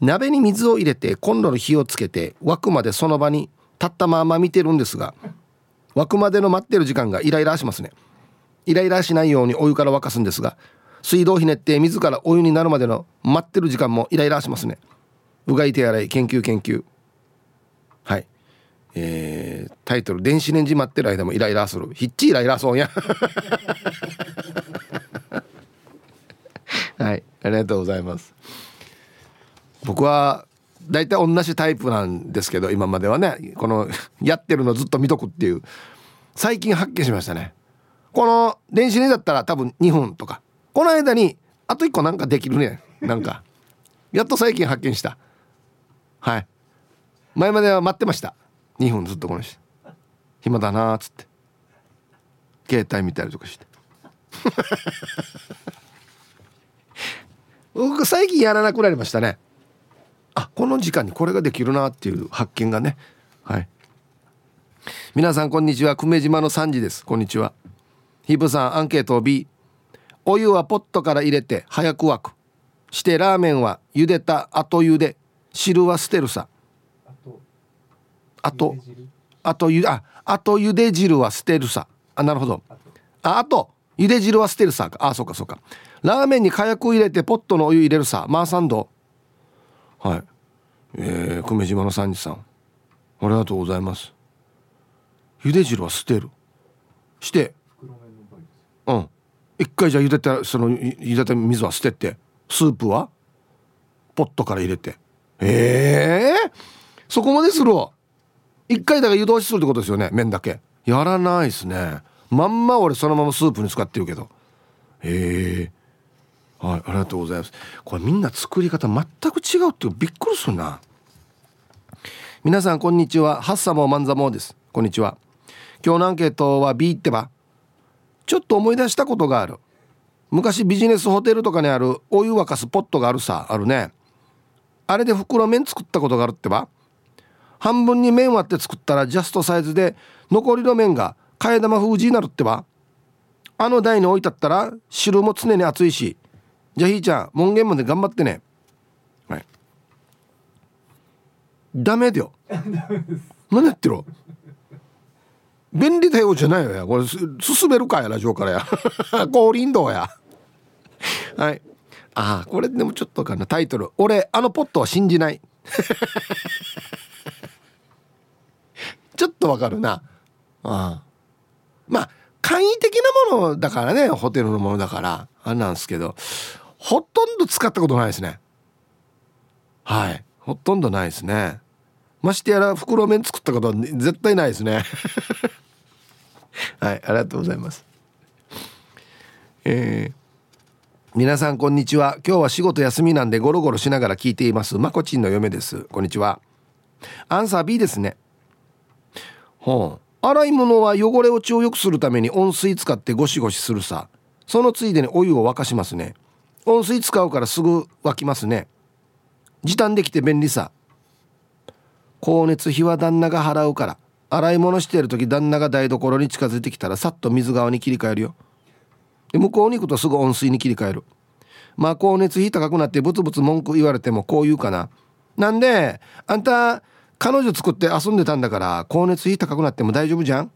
鍋に水を入れてコンロの火をつけて沸くまでその場に立ったまま見てるんですが沸くまでの待ってる時間がイライラしますね。イライラしないようにお湯から沸かすんですが水道ひねって自らお湯になるまでの待ってる時間もイライラしますね。うがい手洗い研究研究。えー、タイトル「電子レンジ待ってる間もイライラする」ひっちイライラそうや。*laughs* はいありがとうございます。僕は大体同じタイプなんですけど今まではね。このやってるのずっと見とくっていう。最近発見しましたね。この電子レンジだったら多分2分とか。この間にあと1個なんかできるね。なんか。やっと最近発見した。はい。前までは待ってました。2分ずっとこの人暇だなっつって。携帯見たりとかして。*laughs* 僕最近やらなくなりましたね。あこの時間にこれができるなっていう発見がね。はい。皆さんこんにちは。久米島の3時です。こんにちは。ヒブさんアンケート B お湯はポットから入れて早く沸く。してラーメンは茹でた後茹で。汁は捨てるさあとあとゆああと茹で汁は捨てるさ。あなるほど。ああと茹で汁は捨てるさ。あそうかそうか。ラーメンに火薬入れてポットのお湯入れるさ。マーサンド。はい。えー、久米島の三次さん。ありがとうございます。茹で汁は捨てる。して。うん。一回じゃ茹でたその茹でた水は捨てて。スープはポットから入れて。ええー、そこまでするわ一回だから湯通しするってことですよね麺だけ。やらないですね。まんま俺そのままスープに使ってるけど。へえ。はいありがとうございます。これみんな作り方全く違うってびっくりするな。皆さんこんにちは。ハッサモマンザモです。こんにちは。今日のアンケートは B ってば。ちょっと思い出したことがある。昔ビジネスホテルとかにあるお湯沸かすポットがあるさ。あるね。あれで袋麺作ったことがあるってば。半分に麺割って作ったらジャストサイズで残りの麺が替え玉封じになるってば。あの台に置いてあったら汁も常に熱いしじゃあひーちゃん門限まで頑張ってね。はい。ダメだよ。*laughs* 何やってる便利対応じゃないよや。これ進めるかやラジオからや。降臨道や。はい。ああこれでもちょっとかな。タイトル「俺あのポットは信じない」ちょっとわかるな。ああ。まあ簡易的なものだからねホテルのものだから。あれなんですけどほとんど使ったことないですね。はい。ほとんどないですね。ましてやら袋麺作ったことは絶対ないですね。*laughs* はい。ありがとうございます。えー、皆さんこんにちは。今日は仕事休みなんでゴロゴロしながら聞いています。まこちんの嫁です。こんにちは。アンサー B ですね。ほう洗い物は汚れ落ちを良くするために温水使ってゴシゴシするさ。そのついでにお湯を沸かしますね。温水使うからすぐ沸きますね。時短できて便利さ。光熱費は旦那が払うから。洗い物してる時旦那が台所に近づいてきたらさっと水側に切り替えるよ。で向こうに行くとすぐ温水に切り替える。まあ光熱費高くなってブツブツ文句言われてもこう言うかな。なんであんた彼女作って遊んでたんだから光熱費高くなっても大丈夫じゃん？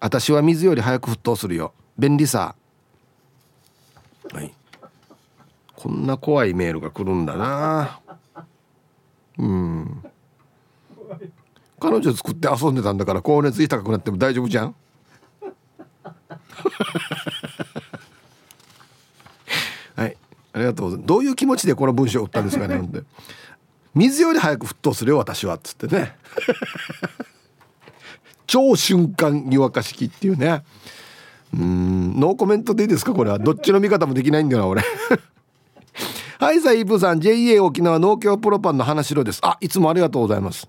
私は水より早く沸騰するよ。便利さ。はい。こんな怖いメールが来るんだな。うん。彼女作って遊んでたんだから高熱費高くなっても大丈夫じゃん？はい。ありがとうございます。どういう気持ちでこの文章を打ったんですかねんで水より早く沸騰するよ私はっつってね。*laughs* 超瞬間湯沸かし器っていうね。うんノーコメントでいいですかこれは。どっちの見方もできないんだよな俺。*laughs* はいさあイープさん。JA 沖縄農協プロパンの話しろです。あいつもありがとうございます。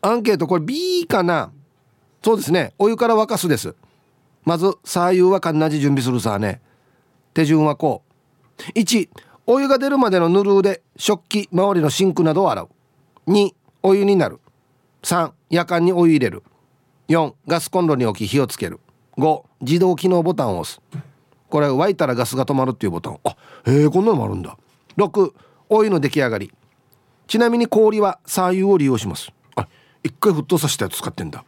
アンケートこれ B かな。そうですね。お湯から沸かすです。まず左右はかんなじ準備するさね。手順はこう。1お湯が出るまでのぬるうで食器周りのシンクなどを洗う。2お湯になる。3夜間にお湯入れる。4ガスコンロに置き火をつける。5自動機能ボタンを押す。これ沸いたらガスが止まるっていうボタン。あへえこんなのもあるんだ。6お湯の出来上がり。ちなみに氷は左右を利用します。一回沸騰させたやつ使ってんだ。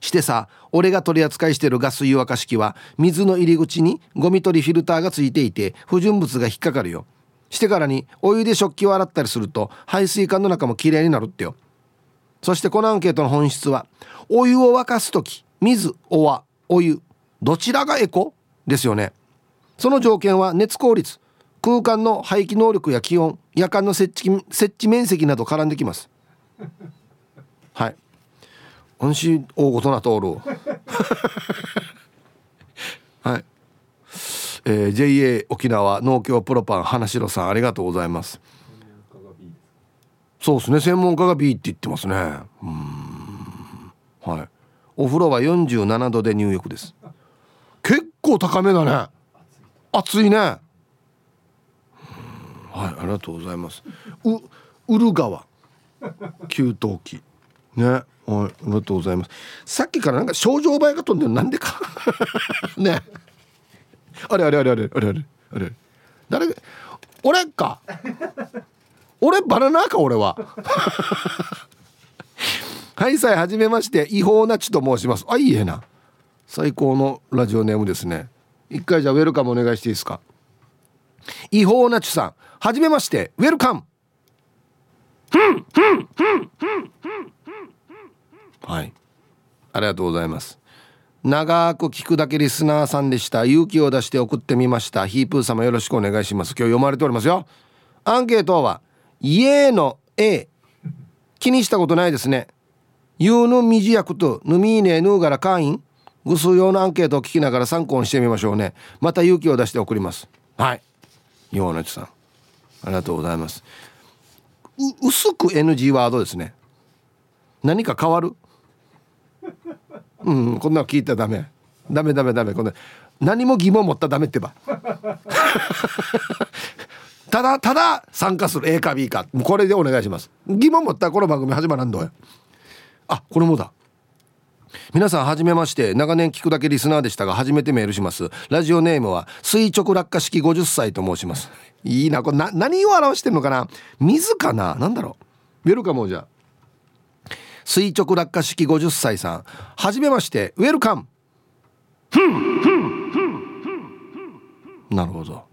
してさ俺が取り扱いしてるガス湯沸かし器は水の入り口にゴミ取りフィルターがついていて不純物が引っかかるよ。してからにお湯で食器を洗ったりすると排水管の中もきれいになるってよ。そしてこのアンケートの本質はお湯を沸かす時水おわお湯どちらがエコ？ですよね。その条件は熱効率空間の排気能力や気温夜間の設置設置面積など絡んできます。安心大ごとな通る。*laughs* はい。えー、JA 沖縄農協プロパン花城さんありがとうございます。そうですね専門家が B って言ってますね。うん。はい。お風呂は47度で入浴です。結構高めだね。暑いね。はいありがとうございます。うウル川給湯器。ね。はいありがとうございますさっきからなんか症状映えが飛んでるなんでかねあれあれあれあれあれあれあれ誰が俺か俺バナナか俺ははいさいはじめまして違法なちと申しますあいいえな最高のラジオネームですね一回じゃあウェルカムお願いしていいですか違法なちさんはじめましてウェルカムはい。ありがとうございます。長く聞くだけリスナーさんでした。勇気を出して送ってみました。ヒープー様よろしくお願いします。今日読まれておりますよ。アンケートはイエーの A 気にしたことないですね。ユーヌミジヤクトヌミーネヌーガラ会員ぐす用のアンケートを聞きながら参考にしてみましょうね。また勇気を出して送ります。はい。ヨーナチさん。ありがとうございます。薄く NG ワードですね。何か変わる？うんこんなの聞いたらダメ。ダメダメダメ。こんな何も疑問持ったらダメってば。*laughs* ただただ参加する。A か B か。これでお願いします。疑問持ったらこの番組始まらんどよ。あこれもだ。皆さんはじめまして。長年聞くだけリスナーでしたが初めてメールします。ラジオネームは垂直落下式50歳と申します。いいな。これな何を表してるのかな。水かな。何だろう。ウェルカムじゃあ。垂直落下式50歳さん。はじめましてウェルカム。なるほど。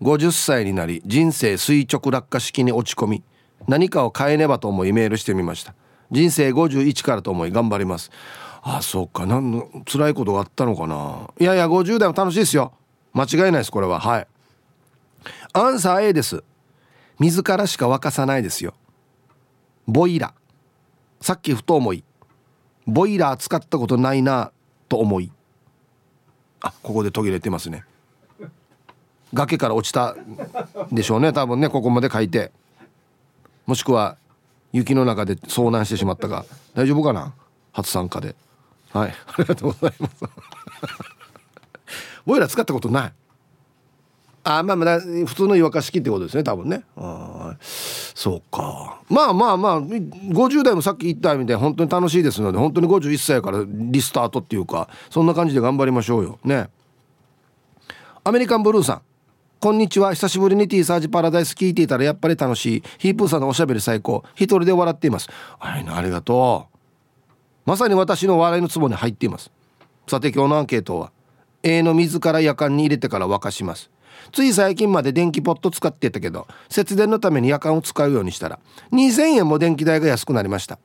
50歳になり人生垂直落下式に落ち込み何かを変えねばと思いメールしてみました。人生51からと思い頑張ります。あそうか。何の辛いことがあったのかな。いやいや50代も楽しいですよ。間違いないですこれは。はい。アンサー A です。自らしか沸かさないですよ。ボイラ。さっきふと思いボイラー使ったことないなと思い。あここで途切れてますね。崖から落ちたでしょうね多分ねここまで書いて。もしくは雪の中で遭難してしまったか。大丈夫かな？初参加で。はい。ありがとうございます。*laughs* ボイラー使ったことない。あまあまあ普通の湯沸かし器ってことですね多分ね。あそうか。まあまあまあ50代もさっき言ったみたいに本当に楽しいですので本当に51歳からリスタートっていうかそんな感じで頑張りましょうよ。ね。アメリカンブルーさん。こんにちは。久しぶりに T サージパラダイス聞いていたらやっぱり楽しい。ヒープーさんのおしゃべり最高。一人で笑っています。はいありがとう。まさに私の笑いのツボに入っています。さて今日のアンケートは。A の水から夜間に入れてから沸かします。つい最近まで電気ポット使ってたけど節電のために夜間を使うようにしたら2000円も電気代が安くなりました。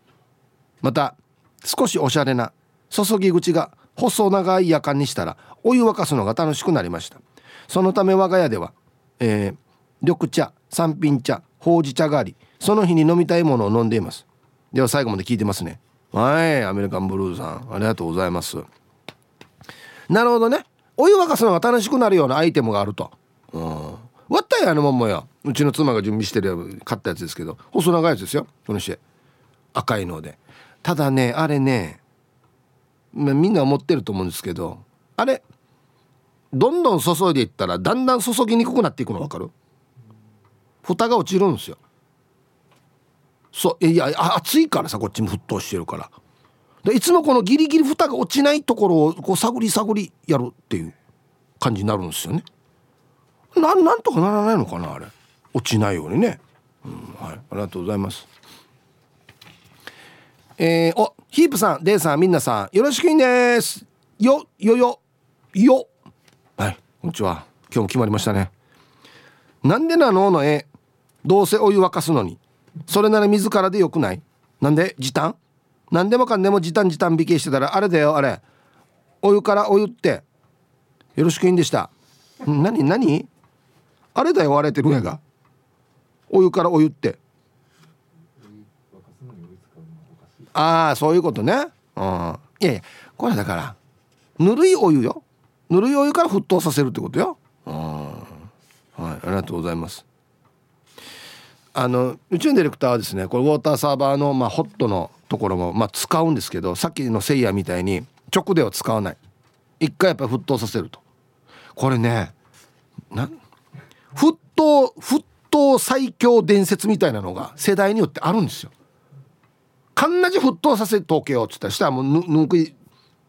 また少しおしゃれな注ぎ口が細長い夜間にしたらお湯沸かすのが楽しくなりました。そのため我が家では、えー、緑茶三品茶ほうじ茶がありその日に飲みたいものを飲んでいます。では最後まで聞いてますね。はいアメリカンブルーさんありがとうございます。なるほどね。お湯沸かすのが楽しくなるようなアイテムがあると。うん。割ったやあのまんまや。うちの妻が準備してる買ったやつですけど。細長いやつですよこのして赤いので。ただねあれね、まあ、みんな思ってると思うんですけどあれどんどん注いでいったらだんだん注ぎにくくなっていくの分かる？蓋が落ちるんですよ。そういや熱いからさこっちも沸騰してるから。でいつもこのギリギリ蓋が落ちないところをこう探り探りやるっていう感じになるんですよね。ななんとかならないのかなあれ。落ちないようにね、うん、はい。ありがとうございます。えー、おヒープさんデイさんみんなさんよろしくいんです。よよよよ。はいこんにちは。今日も決まりましたね。なんでなの？の絵。どうせお湯沸かすのに。それなら水からでよくない？なんで？時短？何でもかんでも時短時短引きしてたらあれだよあれ。お湯からお湯って。よろしくいいんでした。何？何？あれだよあれてるやがお湯からお湯って。ああそういうことね。うん。いやいやこれだからぬるいお湯よ。ぬるいお湯から沸騰させるってことよ。うん。はいありがとうございます。あの宇宙ディレクターはですねこれウォーターサーバーの、まあ、ホットのところも、まあ、使うんですけどさっきのセイヤみたいに直では使わない。一回やっぱり沸騰させると。これねな沸騰沸騰最強伝説みたいなのが世代によってあるんですよ。かんなじ沸騰させとけよっつったらしたらもうぬくい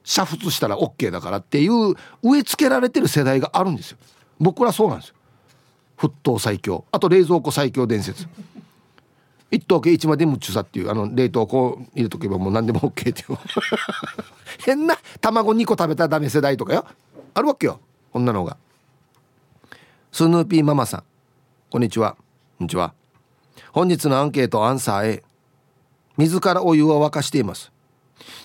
煮沸したら OK だからっていう植え付けられてる世代があるんですよ。僕らそうなんですよ。沸騰最強あと冷蔵庫最強伝説一等系一までむっちゅさっていうあの冷凍庫入れとけばもう何でも OK っていう変な卵2個食べたらダメ世代とかよあるわけよこんなのがスヌーピーママさん。こんにちは。こんにちは。本日のアンケートアンサー A 水からお湯を沸かしています。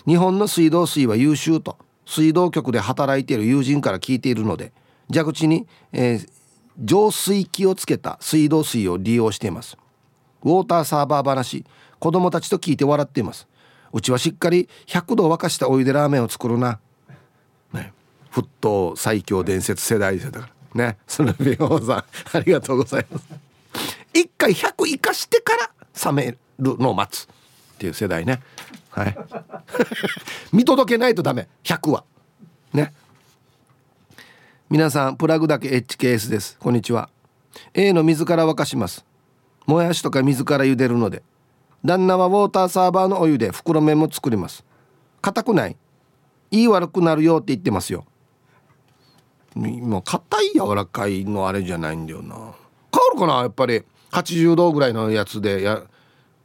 日本の水道水は優秀と水道局で働いている友人から聞いているので蛇口に、えー、浄水器をつけた水道水を利用しています。ウォーターサーバー話子供たちと聞いて笑っています。うちはしっかり100度沸かしたお湯でラーメンを作るな。ね。沸騰最強伝説世代だから。ねその美容さんありがとうございます。一回100生かしてから冷めるのを待つっていう世代ね。はい。*laughs* 見届けないとダメ。100は。ね。皆さんプラグだけ HKS です。こんにちは。A の水から沸かします。もやしとか水から茹でるので。旦那はウォーターサーバーのお湯で袋麺も作ります。硬くない。いい悪くなるよって言ってますよ。もう硬い柔らかいのあれじゃないんだよな。変わるかな？やっぱり80度ぐらいのやつでや、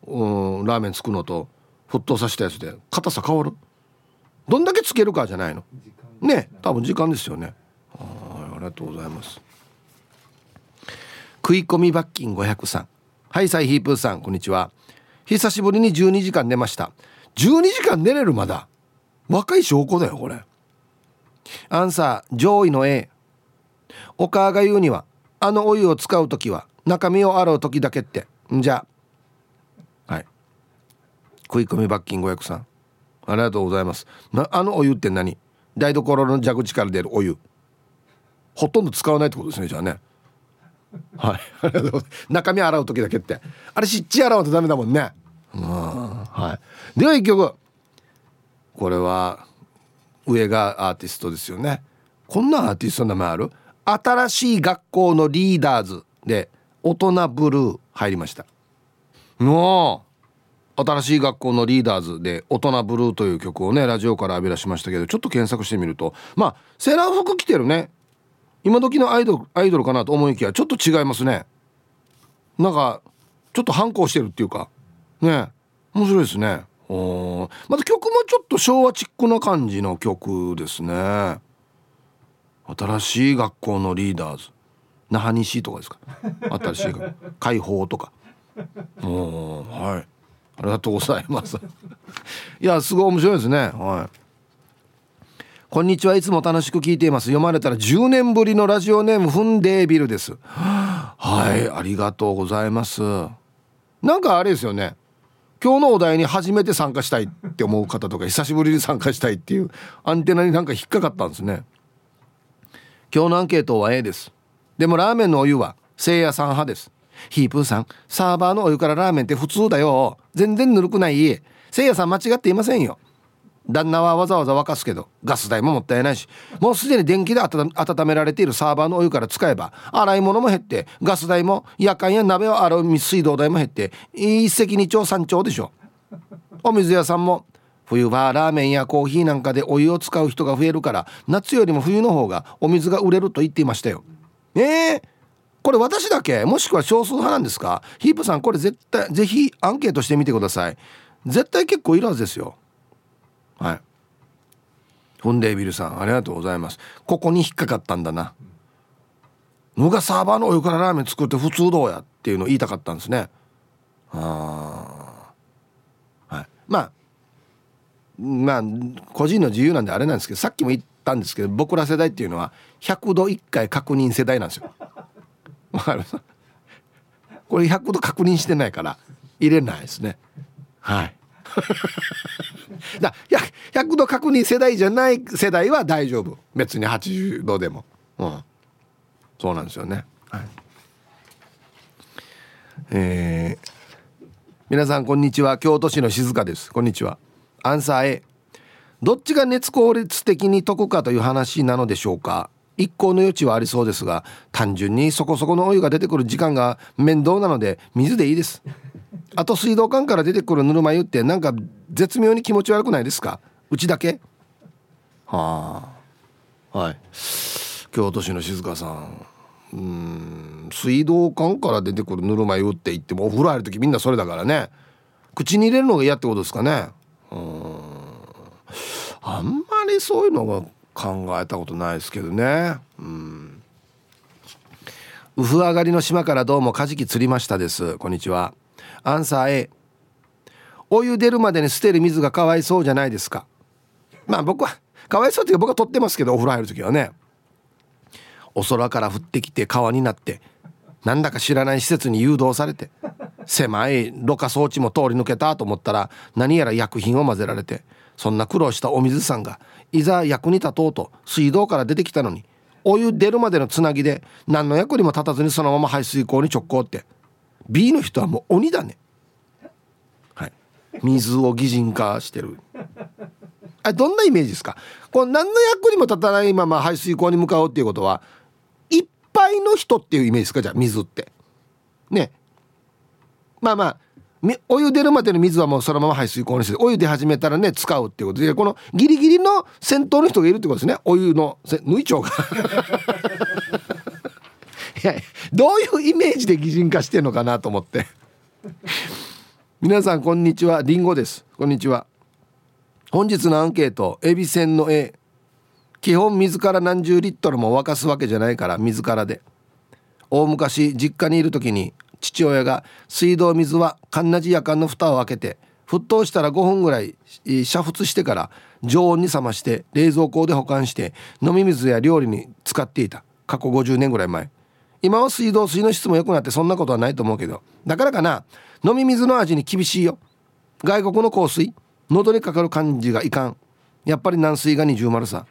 うん、ラーメン作るのと沸騰させたやつで。硬さ変わる？どんだけつけるかじゃないの？ね多分時間ですよね。ありがとうございます。食い込み罰金5003はいサイヒープーさんこんにちは。久しぶりに12時間寝ました。12時間寝れるまだ。若い証拠だよこれ。アンサー上位の A お母が言うにはあのお湯を使う時は中身を洗う時だけって。んじゃ。はい。食い込み罰金500さん。ありがとうございます。なあのお湯って何？台所の蛇口から出るお湯。ほとんど使わないってことですねじゃあね。はい。*laughs* 中身洗う時だけって。あれしっち洗うとダメだもんね。うん。はい。では一曲。これは上がアーティストですよね。こんなアーティストの名前ある？新しい学校のリーダーズで大人ブルー入りました。もう新しい学校のリーダーズで大人ブルーという曲をねラジオから浴び出しましたけどちょっと検索してみるとまあセーラー服着てるね。今時のアイドルアイドルかなと思いきやちょっと違いますね。なんかちょっと反抗してるっていうか。ね。面白いですね。おまた曲もちょっと昭和チックな感じの曲ですね。新しい学校のリーダーズ。那覇西とかですか？*laughs* 新しい解放とか。おはい。ありがとうございます。いやすごい面白いですね。はい。こんにちはいつも楽しく聞いています。読まれたら10年ぶりのラジオネームフンデービルです。はい。ありがとうございます。なんかあれですよね今日のお題に初めて参加したいって思う方とか久しぶりに参加したいっていうアンテナになんか引っかかったんですね。今日のアンケートは A です。でもラーメンのお湯はせいやさん派です。ヒープーさんサーバーのお湯からラーメンって普通だよ。全然ぬるくない。せいやさん間違っていませんよ。旦那はわざわざ沸かすけどガス代ももったいないしもうすでに電気で温められているサーバーのお湯から使えば洗い物も減ってガス代も夜間や鍋を洗う水道代も減って一石二鳥三鳥でしょ。お水屋さんも冬はラーメンやコーヒーなんかでお湯を使う人が増えるから夏よりも冬の方がお水が売れると言っていましたよ。えー、これ私だけ？もしくは少数派なんですか？ヒープさんこれ絶対ぜひアンケートしてみてください。絶対結構いるはずですよ。はい。フンデービルさんありがとうございます。ここに引っかかったんだな。のがサーバーのお湯からラーメン作って普通どうやっていうのを言いたかったんですね。あはい。まあまあ個人の自由なんであれなんですけどさっきも言ったんですけど僕ら世代っていうのは100度1回確認世代なんですよ。わかるこれ100度確認してないから入れないですね。はい。*laughs* だ 100, 100度確認世代じゃない世代は大丈夫。別に80度でも。うん。そうなんですよね。はい。えー、皆さんこんにちは。京都市の静香です。こんにちは。アンサー A どっちが熱効率的に解くかという話なのでしょうか。一向の余地はありそうですが単純にそこそこのお湯が出てくる時間が面倒なので水でいいです。*laughs* あと水道管から出てくるぬるま湯ってなんか絶妙に気持ち悪くないですか？うちだけ？はあ。はい。京都市の静香さん。うん。水道管から出てくるぬるま湯って言ってもお風呂入る時みんなそれだからね。口に入れるのが嫌ってことですかね。うん。あんまりそういうのが考えたことないですけどね。うん。ウフ上がりの島からどうもカジキ釣りましたです。こんにちは。アンサー A お湯出るまでに捨てる水がかわいそうじゃないですか。まあ僕はかわいそうっていうか僕は取ってますけどお風呂入る時はね。お空から降ってきて川になってなんだか知らない施設に誘導されて狭いろ過装置も通り抜けたと思ったら何やら薬品を混ぜられてそんな苦労したお水さんがいざ役に立とうと水道から出てきたのにお湯出るまでのつなぎで何の役にも立たずにそのまま排水口に直行って B の人はもう鬼だね。はい。水を擬人化してる。あどんなイメージですか？これ何の役にも立たないまま排水口に向かうっていうことはいっぱいの人っていうイメージですか？じゃあ水って。ね。まあまあお湯出るまでの水はもうそのまま排水口にしてお湯出始めたらね使うっていうことで。このギリギリの先頭の人がいるってことですね。お湯の *laughs* 縫い長がい *laughs* やどういうイメージで擬人化してんのかなと思って。皆さんこんにちは。りんごです。こんにちは。本日のアンケートエビせんの A 基本水から何十リットルも沸かすわけじゃないから水からで。大昔実家にいる時に父親が水道水はかんなじやかんの蓋を開けて沸騰したら5分ぐらい煮沸してから常温に冷まして冷蔵庫で保管して飲み水や料理に使っていた。過去50年ぐらい前。今は水道水の質も良くなってそんなことはないと思うけど。だからかな飲み水の味に厳しいよ。外国の香水。喉にかかる感じがいかん。やっぱり軟水が二重丸さ。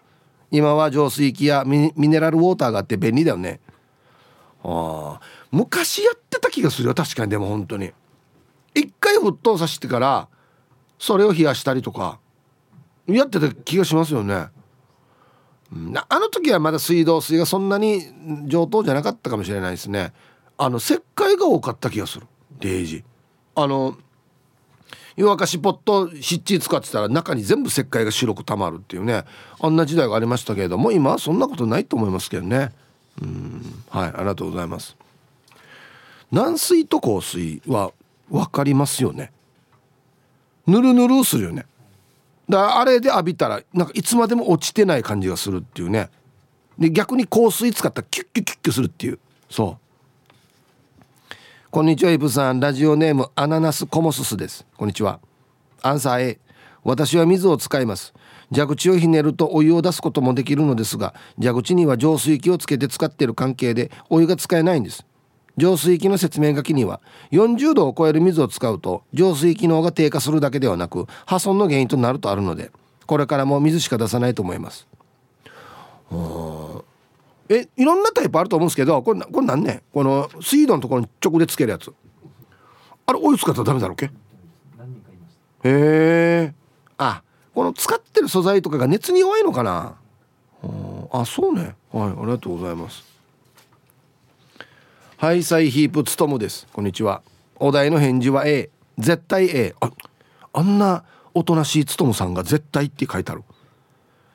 今は浄水器やミネラルウォーターがあって便利だよね。あ昔やってた気がするよ。確かにでも本当に。一回沸騰させてからそれを冷やしたりとかやってた気がしますよね。あの時はまだ水道水がそんなに上等じゃなかったかもしれないですね。あの石灰が多かった気がする。デイジ。あの湯沸かしポット湿地使ってたら中に全部石灰が白くたまるっていうね。あんな時代がありましたけれども今はそんなことないと思いますけどね。うん。はいありがとうございます。軟水と硬水は分かりますよね。ぬるぬるするよね。だあれで浴びたらなんかいつまでも落ちてない感じがするっていうね。で逆に香水使ったらキュッキュッキュッキュするっていう。そう。こんにちはイブさん。ラジオネームアナナスコモススです。こんにちは。アンサー A 私は水を使います。蛇口をひねるとお湯を出すこともできるのですが蛇口には浄水器をつけて使っている関係でお湯が使えないんです。浄水器の説明書きには40度を超える水を使うと浄水機能が低下するだけではなく破損の原因となるとあるのでこれからも水しか出さないと思います。えいろんなタイプあると思うんですけどこれこれ何ねこの水道のところに直でつけるやつ。あれお湯使ったらダメだろうけ？へえ。あこの使ってる素材とかが熱に弱いのかな？あそうね。はいありがとうございますハイサイヒープツトムです。こんにちは。お題の返事は A 絶対 A ああんなおとなしいツトムさんが絶対って書いてある。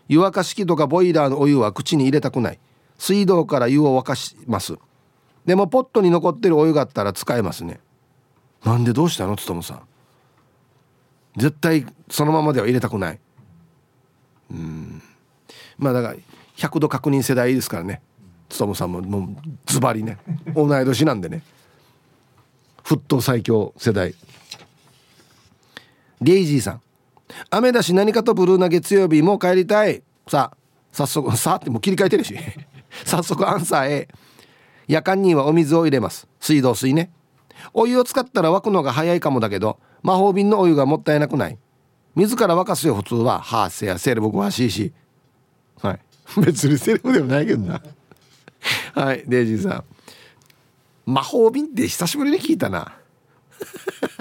湯沸かし器とかボイラーのお湯は口に入れたくない。水道から湯を沸かします。でもポットに残ってるお湯があったら使えますね。なんでどうしたのツトムさん。絶対そのままでは入れたくない。うん。まあだから100度確認世代ですからね。勉さんももうズバリね同い年なんでね。沸騰最強世代。ゲイジーさん。雨だし何かとブルーな月曜日もう帰りたい。さあ早速さあってもう切り替えてるし。*laughs* 早速アンサー A 夜間にはお水を入れます。水道水ね。お湯を使ったら沸くのが早いかもだけど魔法瓶のお湯がもったいなくない。自ら沸かすよ普通は。はあせやせる僕はしいし。はい。*laughs* 別にセレブでもないけどな。はいデイジーさん。魔法瓶って久しぶりに聞いたな。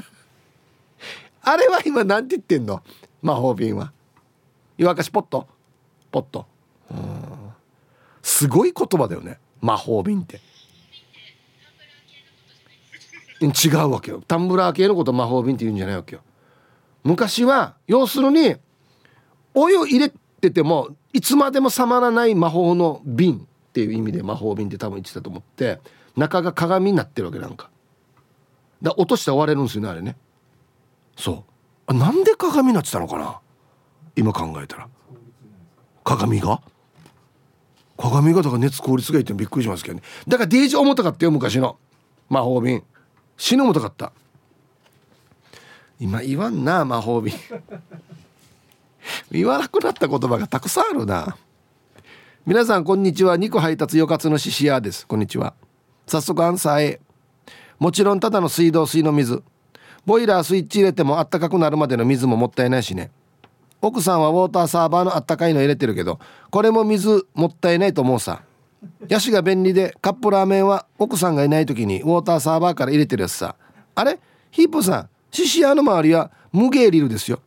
*laughs* あれは今何て言ってんの？魔法瓶は。湯沸かしポット？ポット。すごい言葉だよね。魔法瓶って。違うわけよ。タンブラー系のこと魔法瓶って言うんじゃないわけよ。昔は要するにお湯入れててもいつまでも冷まらない魔法の瓶。っていう意味で魔法瓶って多分言ってたと思って中が鏡になってるわけなんか。だ落として終われるんですよねあれね。そう。あなんで鏡になってたのかな？今考えたら。鏡が？鏡がだか熱効率がいいってびっくりしますけどね。だからデージ重たかったよ昔の。魔法瓶。死ぬ重たかった。今言わんな魔法瓶。*laughs* 言わなくなった言葉がたくさんあるな。皆さんこんにちは。肉配達よかつのししやです。こんにちは。早速アンサー A もちろんただの水道水の水。ボイラースイッチ入れてもあったかくなるまでの水ももったいないしね。奥さんはウォーターサーバーのあったかいの入れてるけどこれも水もったいないと思うさ。ヤシが便利でカップラーメンは奥さんがいない時にウォーターサーバーから入れてるやつさ。あれ？ヒープさんシシアの周りは無ゲーリルですよ。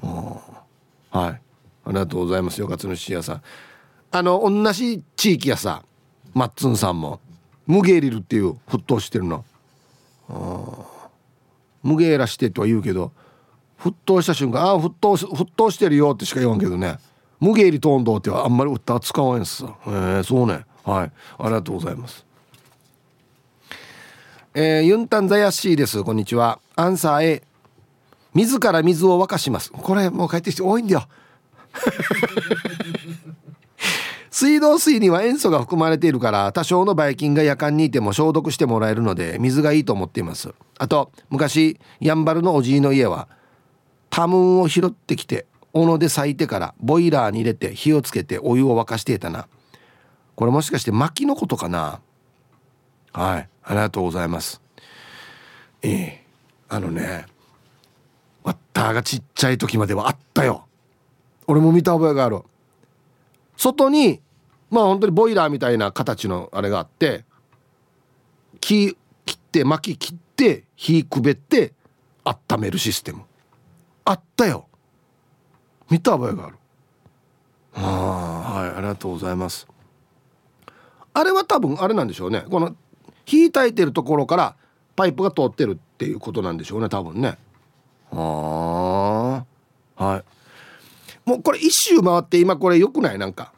はい。ありがとうございます。よかつのシシアさん。あの同じ地域やさマッツンさんも。無ゲリルっていう沸騰してるの。無ゲーラしてとは言うけど沸騰した瞬間ああ沸騰沸騰してるよってしか言わんけどね。無ゲリトンドってはあんまり歌使わんすさ。へえそうね。はい。ありがとうございます。えー、ユンタンザヤッシーです。こんにちは。アンサー A 自ら水を沸かします。これもう帰ってきて多いんだよ。水道水には塩素が含まれているから多少のばい菌が夜間にいても消毒してもらえるので水がいいと思っています。あと昔やんばるのおじいの家はタムーンを拾ってきて斧で裂いてからボイラーに入れて火をつけてお湯を沸かしていたな。これもしかして薪のことかな？はい。ありがとうございます。ええ。あのねワッターがちっちゃい時まではあったよ。俺も見た覚えがある。外にまあ本当にボイラーみたいな形のあれがあって木切って薪切って火くべって温めるシステム。あったよ。見た覚えがある。あはいありがとうございます。あれは多分あれなんでしょうね。この火焚いてるところからパイプが通ってるっていうことなんでしょうね多分ね。ああはいもうこれ一周回って今これよくない？なんか。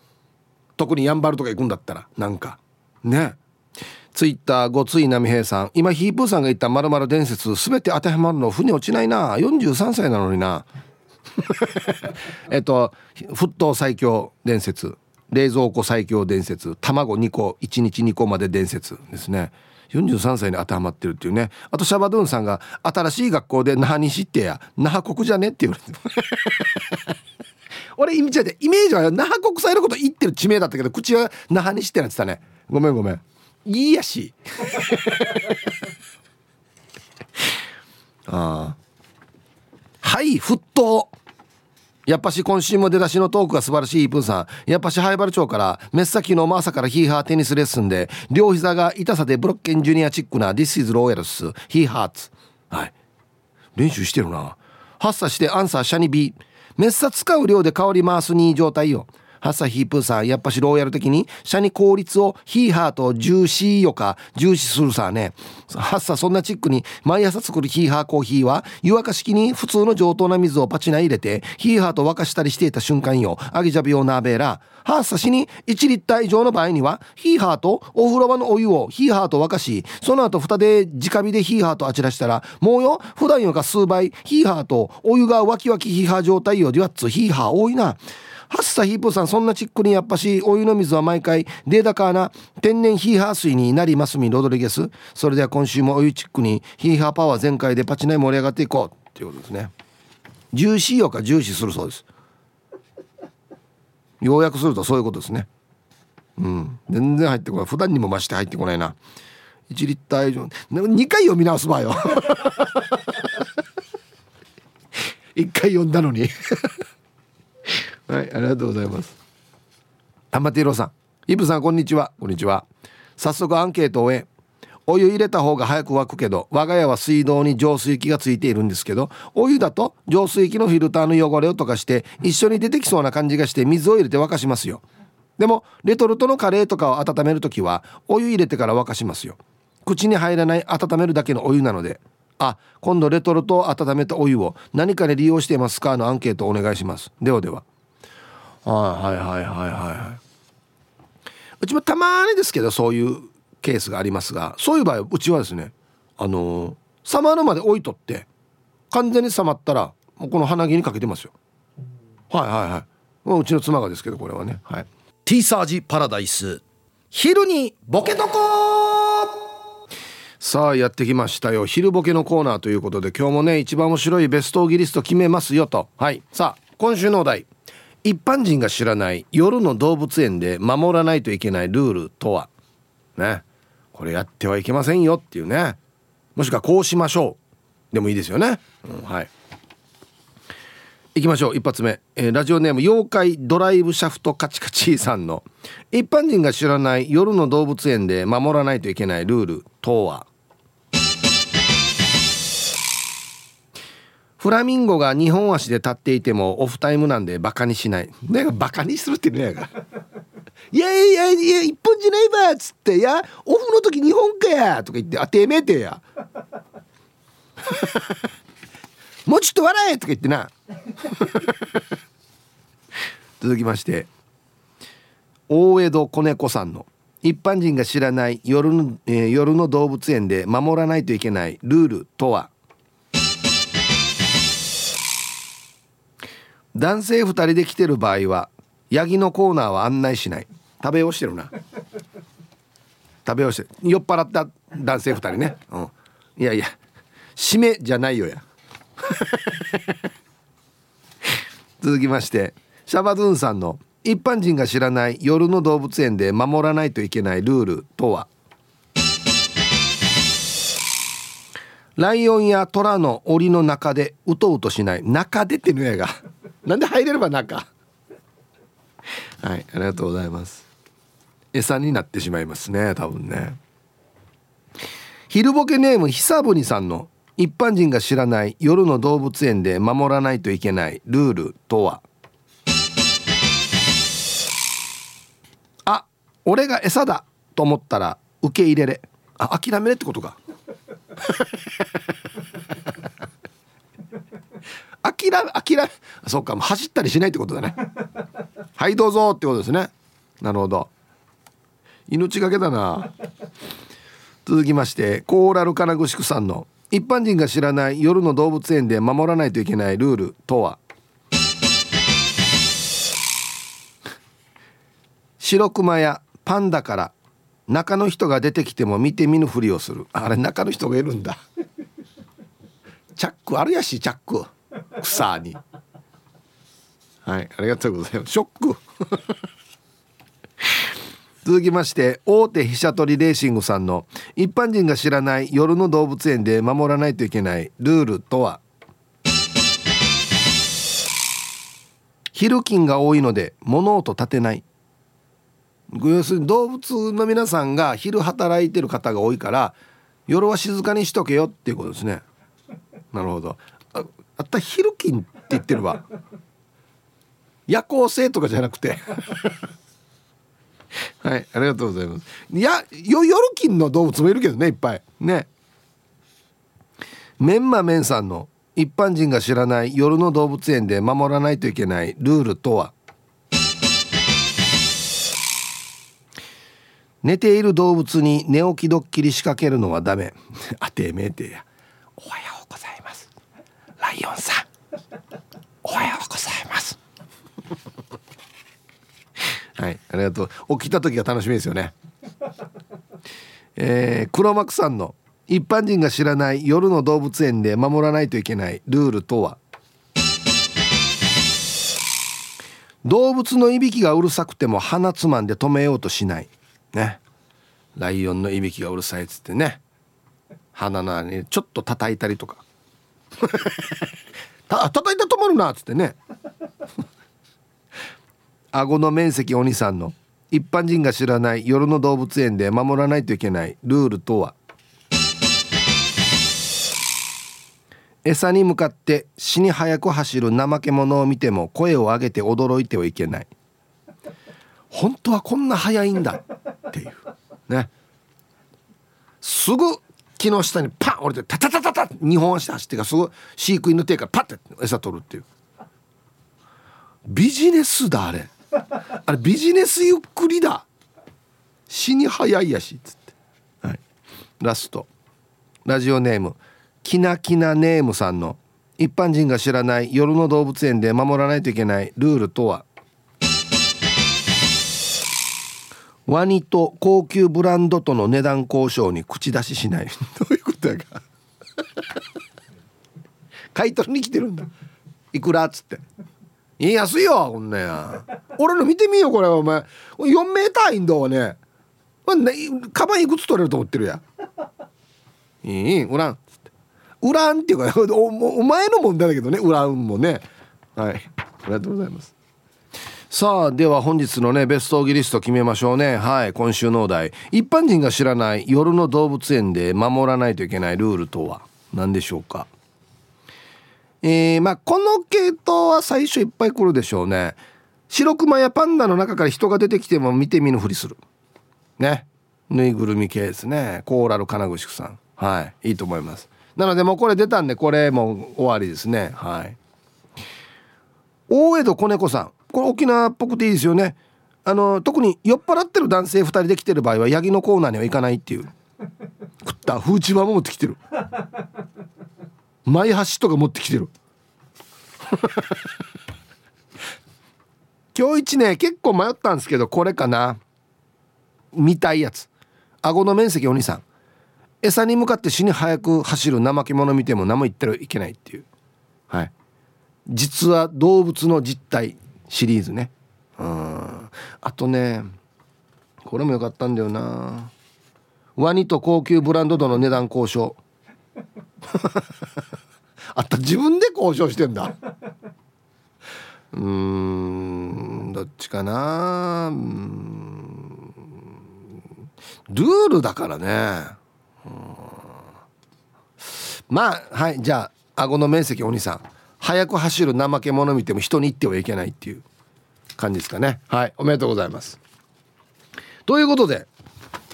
特にやんばるとか行くんだったら。なんか。ね。ツイッターごつい波平さん。今ヒープーさんが言ったまる伝説全て当てはまるの腑に落ちないな。43歳なのにな。*laughs* えっと沸騰最強伝説。冷蔵庫最強伝説。卵2個1日2個まで伝説ですね。43歳に当てはまってるっていうね。あとシャバドゥンさんが新しい学校で那覇に知ってや？那覇国じゃね？って言われて。俺意味違うイメージは那覇国際のこと言ってる地名だったけど口は那覇に知ってなってたねごめんごめんいいやし *laughs* ああはい沸騰やっぱし今週も出だしのトークが素晴らしいプンさん。やっぱし灰原町からメッサキの朝からヒーハーテニスレッスンで両膝が痛さでブロッケンジュニアチックな This is Royals ヒーハーツ。はい。練習してるな。発作してアンサーシャニビー。メッサ使う量で香り回すにいい状態よ。ハッサヒープーさん、やっぱしローヤル的に、シャニ効率をヒーハーと重視よか、重視するさね。ハッサそんなチックに、毎朝作るヒーハーコーヒーは、湯沸かし器に普通の上等な水をパチナ入れて、ヒーハーと沸かしたりしていた瞬間よ。アギジャビオナーベーラ。ハッサしに1リッター以上の場合には、ヒーハーとお風呂場のお湯をヒーハーと沸かし、その後蓋で直火でヒーハーとあちらしたら、もうよ、普段よか数倍、ヒーハーとお湯がワキワキヒーハー状態よ。デュアッツヒーハー多いな。ハッサヒープさんそんなチックにやっぱしお湯の水は毎回データカーな天然ヒーハー水になりますみロドリゲス。それでは今週もお湯チックにヒーハーパワー全開でパチナイ盛り上がっていこうっていうことですね。重視よか重視するそうです。要約するとそういうことですね。うん。全然入ってこない。普段にも増して入ってこないな。1リッター以上。2回読み直す場合よ。*laughs* 1回読んだのに。はいありがとうございます。玉手郎さん。イブさんこんにちは。こんにちは。早速アンケートを終えお湯入れた方が早く沸くけど我が家は水道に浄水器がついているんですけどお湯だと浄水器のフィルターの汚れを溶かして一緒に出てきそうな感じがして水を入れて沸かしますよ。でもレトルトのカレーとかを温める時はお湯入れてから沸かしますよ。口に入らない温めるだけのお湯なので。あ今度レトルトを温めたお湯を何かで利用していますかのアンケートをお願いします。ではでは。はいはいはいはい。はいうちもたまにですけどそういうケースがありますがそういう場合うちはですねあのー、冷まるまで置いとって完全に冷まったらもうこの鼻毛にかけてますよ。はいはいはい。もううちの妻がですけどこれはね。はい。ティーサージパラダイス昼にボケとこさあやってきましたよ。昼ボケのコーナーということで今日もね一番面白いベストオギリスト決めますよと。はい。さあ今週のお題一般人が知らない夜の動物園で守らないといけないルールとは？ね。これやってはいけませんよっていうね。もしくはこうしましょう。でもいいですよね、うん、はい。いきましょう。一発目、えー、ラジオネーム妖怪ドライブシャフトカチカチさんの。一般人が知らない夜の動物園で守らないといけないルールとは？フラミンゴが2本足で立っていてもオフタイムなんでバカにしない。ねバカにするってねが。*laughs* いやいやいや一本じゃないばっつって「いや。オフの時2本かや」とか言って「あてめえてや」*laughs* もうちょっと笑えとか言ってな。*laughs* 続きまして。大江戸子猫さんの。一般人が知らない夜の,、えー、夜の動物園で守らないといけないルールとは？男性2人で来てる場合はヤギのコーナーは案内しない。食べをしてるな。食べをして酔っ払った男性2人ね、うん、いやいや締めじゃないよや。*laughs* 続きましてシャバドゥンさんの一般人が知らない夜の動物園で守らないといけないルールとは？ライオンやトラの檻の中でうとうとしない。中でってのやが。なんで入れれば中はいありがとうございます。餌になってしまいますね多分ね。昼ボケネーム久ぶさんの一般人が知らない夜の動物園で守らないといけないルールとは。あ俺が餌だと思ったら受け入れれ。あ諦めれってことか。諦め諦め *laughs* そうか走ったりしないってことだね。*laughs* はいどうぞってことですね。なるほど。命がけだな。続きましてコーラル金具宿さんの一般人が知らない夜の動物園で守らないといけないルールとは？白熊やパンダから中の人が出てきても見て見ぬふりをする。あれ中の人がいるんだ。チャックあるやしチャック草に。はいありがとうございます。ショック。*laughs* 続きまして大手飛車取りレーシングさんの一般人が知らない夜の動物園で守らないといけないルールとは？昼勤が多いので物音立てない。要するに動物の皆さんが昼働いてる方が多いから夜は静かにしとけよっていうことですね。なるほど。あった昼勤って言ってるわ。夜行性とかじゃなくて。*laughs* はいありがとうございます。いやよ夜勤の動物もいるけどねいっぱい。ね。メンマメンさんの一般人が知らない夜の動物園で守らないといけないルールとは？寝ている動物に寝起きドッキリ仕掛けるのはダメ。*laughs* あてめえてや。おはよう。ライオンさんおはようございます。*laughs* はいありがとう。起きた時が楽しみですよね。えー、黒幕さんの一般人が知らない夜の動物園で守らないといけないルールとは？動物のいびきがうるさくても鼻つまんで止めようとしない。ね。ライオンのいびきがうるさいっつってね。鼻の穴にちょっと叩いたりとか。*laughs* た叩いて止まるなっつってね。*laughs* 顎の面積お兄さんの。一般人が知らない夜の動物園で守らないといけないルールとは。餌に向かって死に早く走る怠け者を見ても声を上げて驚いてはいけない。本当はこんな速いんだっていう。ね。すぐ木の下にパン降りてタタタタタ2本足走ってからすぐ飼育員の手からパッて餌取るっていうビジネスだあれあれビジネスゆっくりだ死に早いやしっつって、はい、ラストラジオネームきなきなネームさんの一般人が知らない夜の動物園で守らないといけないルールとはワニと高級ブランドとの値段交渉に口出ししない。*laughs* どういうことやか。買い取りに来てるんだ。いくらっつって「いい安いよこんなや。俺の見てみよこれお前。4メーターインドはね。まあ、ねカバンいくつ取れると思ってるや。いいウラン」つって。ウランっていうかおお前の問題だけどね。ウランもね。はい。ありがとうございます。さあでは本日のねベストオギリスト決めましょうね。はい今週のお題。一般人が知らない夜の動物園で守らないといけないルールとは何でしょうか？えー、まあこの系統は最初いっぱい来るでしょうね。白クマやパンダの中から人が出てきても見て見ぬふりする。ね。ぬいぐるみ系ですね。コーラル金具宿さん。はいいいと思います。なのでもうこれ出たんでこれも終わりですね。はい。大江戸子猫さん。これ沖縄っぽくていいですよね。あの特に酔っ払ってる男性2人で来てる場合はヤギのコーナーには行かないっていう。食った。フーチバも持ってきてる。前橋とか持ってきてる。*laughs* 今日一ね結構迷ったんですけどこれかな。見たいやつ。顎の面積お兄さん。餌に向かって死に早く走る。怠け者見ても何も言ってはいけないっていう。はい。実は動物の実態。シリーズね。うん。あとねこれも良かったんだよな。ワニと高級ブランドとの値段交渉。*laughs* あった自分で交渉してんだ。うんどっちかな。ルールだからね。まあはいじゃあ顎の面積お兄さん早く走る怠け者見ても人に言ってはいけないっていう感じですかね。はいおめでとうございます。ということで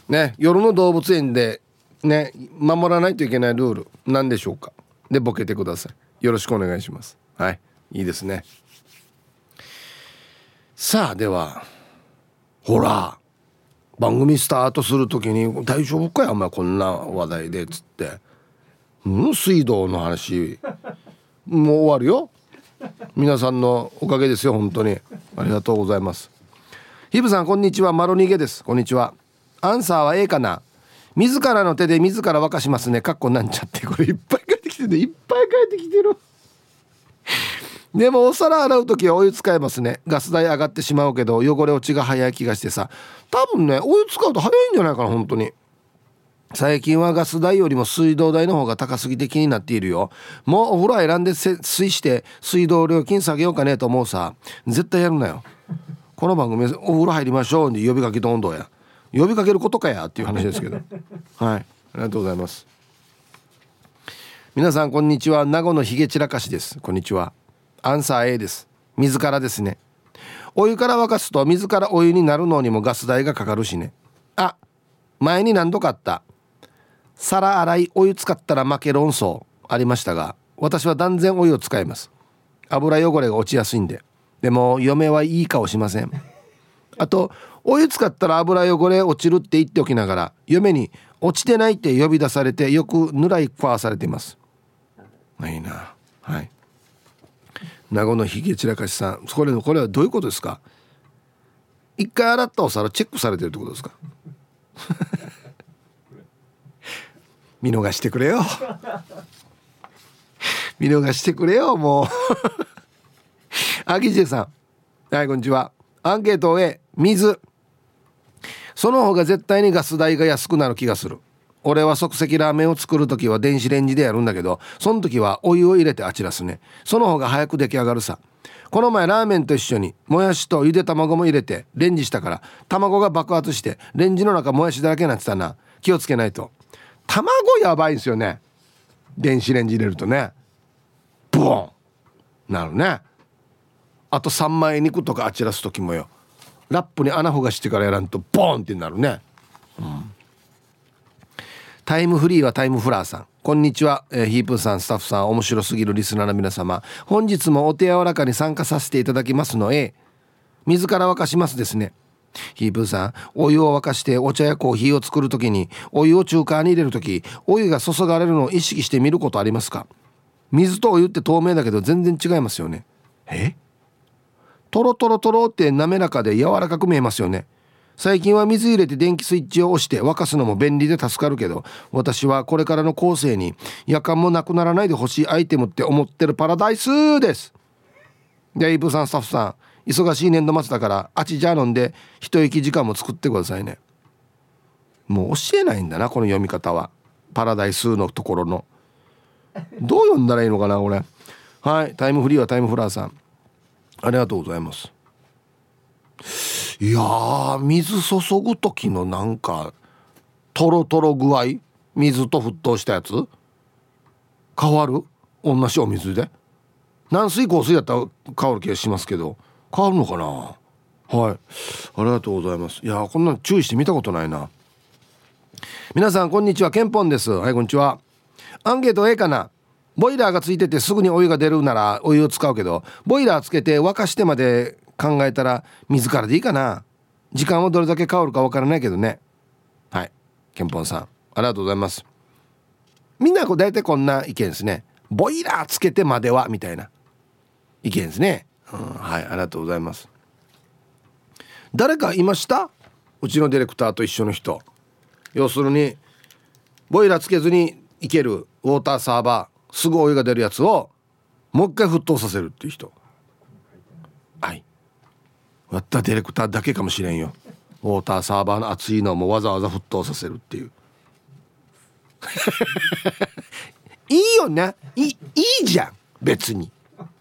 ね夜の動物園でね守らないといけないルール何でしょうか。でボケてください。よろしくお願いします。はいいいですね。さあではほら番組スタートする時に「大丈夫かよお前こんな話題で」っつって「うん水道の話。もう終わるよ。皆さんのおかげですよ本当に。ありがとうございます。ヒブさんこんにちは。マロニゲです。こんにちは。アンサーは A かな。自らの手で自ら沸かしますね。かっこなんちゃって。これいっぱい書いてきてるいっぱい書いてきてる。でもお皿洗う時はお湯使えますね。ガス代上がってしまうけど汚れ落ちが早い気がしてさ。多分ねお湯使うと早いんじゃないかな本当に。最近はガス代よりも水道代の方が高すぎて気になっているよ。もうお風呂選んで水して水道料金下げようかねと思うさ。絶対やるなよ。この番組お風呂入りましょうに呼びかけどんどんや。呼びかけることかやっていう話ですけど。*laughs* はい。ありがとうございます。皆さんこんにちは。名護のひげ散らかしです。こんにちは。アンサー A です。水からですね。お湯から沸かすと水からお湯になるのにもガス代がかかるしね。あ前に何度かあった。皿洗いお湯使ったら負け論争ありましたが私は断然お湯を使います。油汚れが落ちやすいんで。でも嫁はいい顔しません。あとお湯使ったら油汚れ落ちるって言っておきながら嫁に落ちてないって呼び出されてよくぬらいファーされています。いいな。はい。名護のひげ散らかしさん。これこれはどういうことですか？一回洗ったお皿チェックされてるってことですか？見逃してくれよ。見逃してくれよもう。あきじさん。はいこんにちは。アンケート A 水。その方が絶対にガス代が安くなる気がする。俺は即席ラーメンを作る時は電子レンジでやるんだけどその時はお湯を入れてあちらすね。その方が早く出来上がるさ。この前ラーメンと一緒にもやしとゆで卵も入れてレンジしたから卵が爆発してレンジの中もやしだらけになってたな。気をつけないと。卵やばいんですよね。電子レンジ入れるとね。ボン。なるね。あと三枚肉とかあちらす時もよ。ラップに穴ほがしてからやらんとボンってなるね、うん、タイムフリーはタイムフラーさん。こんにちは、えー、ヒープさんスタッフさん面白すぎるリスナーの皆様。本日もお手柔らかに参加させていただきますのへ自ら沸かしますですね。ヒープーさんお湯を沸かしてお茶やコーヒーを作る時にお湯を中華に入れる時お湯が注がれるのを意識して見ることありますか？水とお湯って透明だけど全然違いますよね。え？トロトロトロって滑らかで柔らかく見えますよね。最近は水入れて電気スイッチを押して沸かすのも便利で助かるけど私はこれからの後世に夜間もなくならないでほしいアイテムって思ってるパラダイスです。でイブさんスタッフさん忙しい年度末だからあちじゃ飲んで一息時間も作ってくださいね。もう教えないんだなこの読み方は。パラダイスのところの。どう読んだらいいのかな俺はいタイムフリーはタイムフラーさん。ありがとうございます。いや水注ぐ時のなんかトロトロ具合？水と沸騰したやつ？変わる？同じお水で？軟水硬水やったら変わる気がしますけど。変わるのかな？はい。ありがとうございます。いやこんな注意して見たことないな。皆さんこんにちは。ケンポンです。はいこんにちは。アンケート A かな？ボイラーがついててすぐにお湯が出るならお湯を使うけどボイラーつけて沸かしてまで考えたら水からでいいかな？時間はどれだけ変わるかわからないけどね。はい。ケンポンさんありがとうございます。みんなこう大体こんな意見ですね。ボイラーつけてまではみたいな意見ですね、はいありがとうございます。誰かいました？うちのディレクターと一緒の人。要するにボイラーつけずにいけるウォーターサーバーすぐお湯が出るやつをもう一回沸騰させるっていう人。はい。割ったディレクターだけかもしれんよ。ウォーターサーバーの熱いのもわざわざ沸騰させるっていう。*laughs* いいよね。いいいじゃん。別に。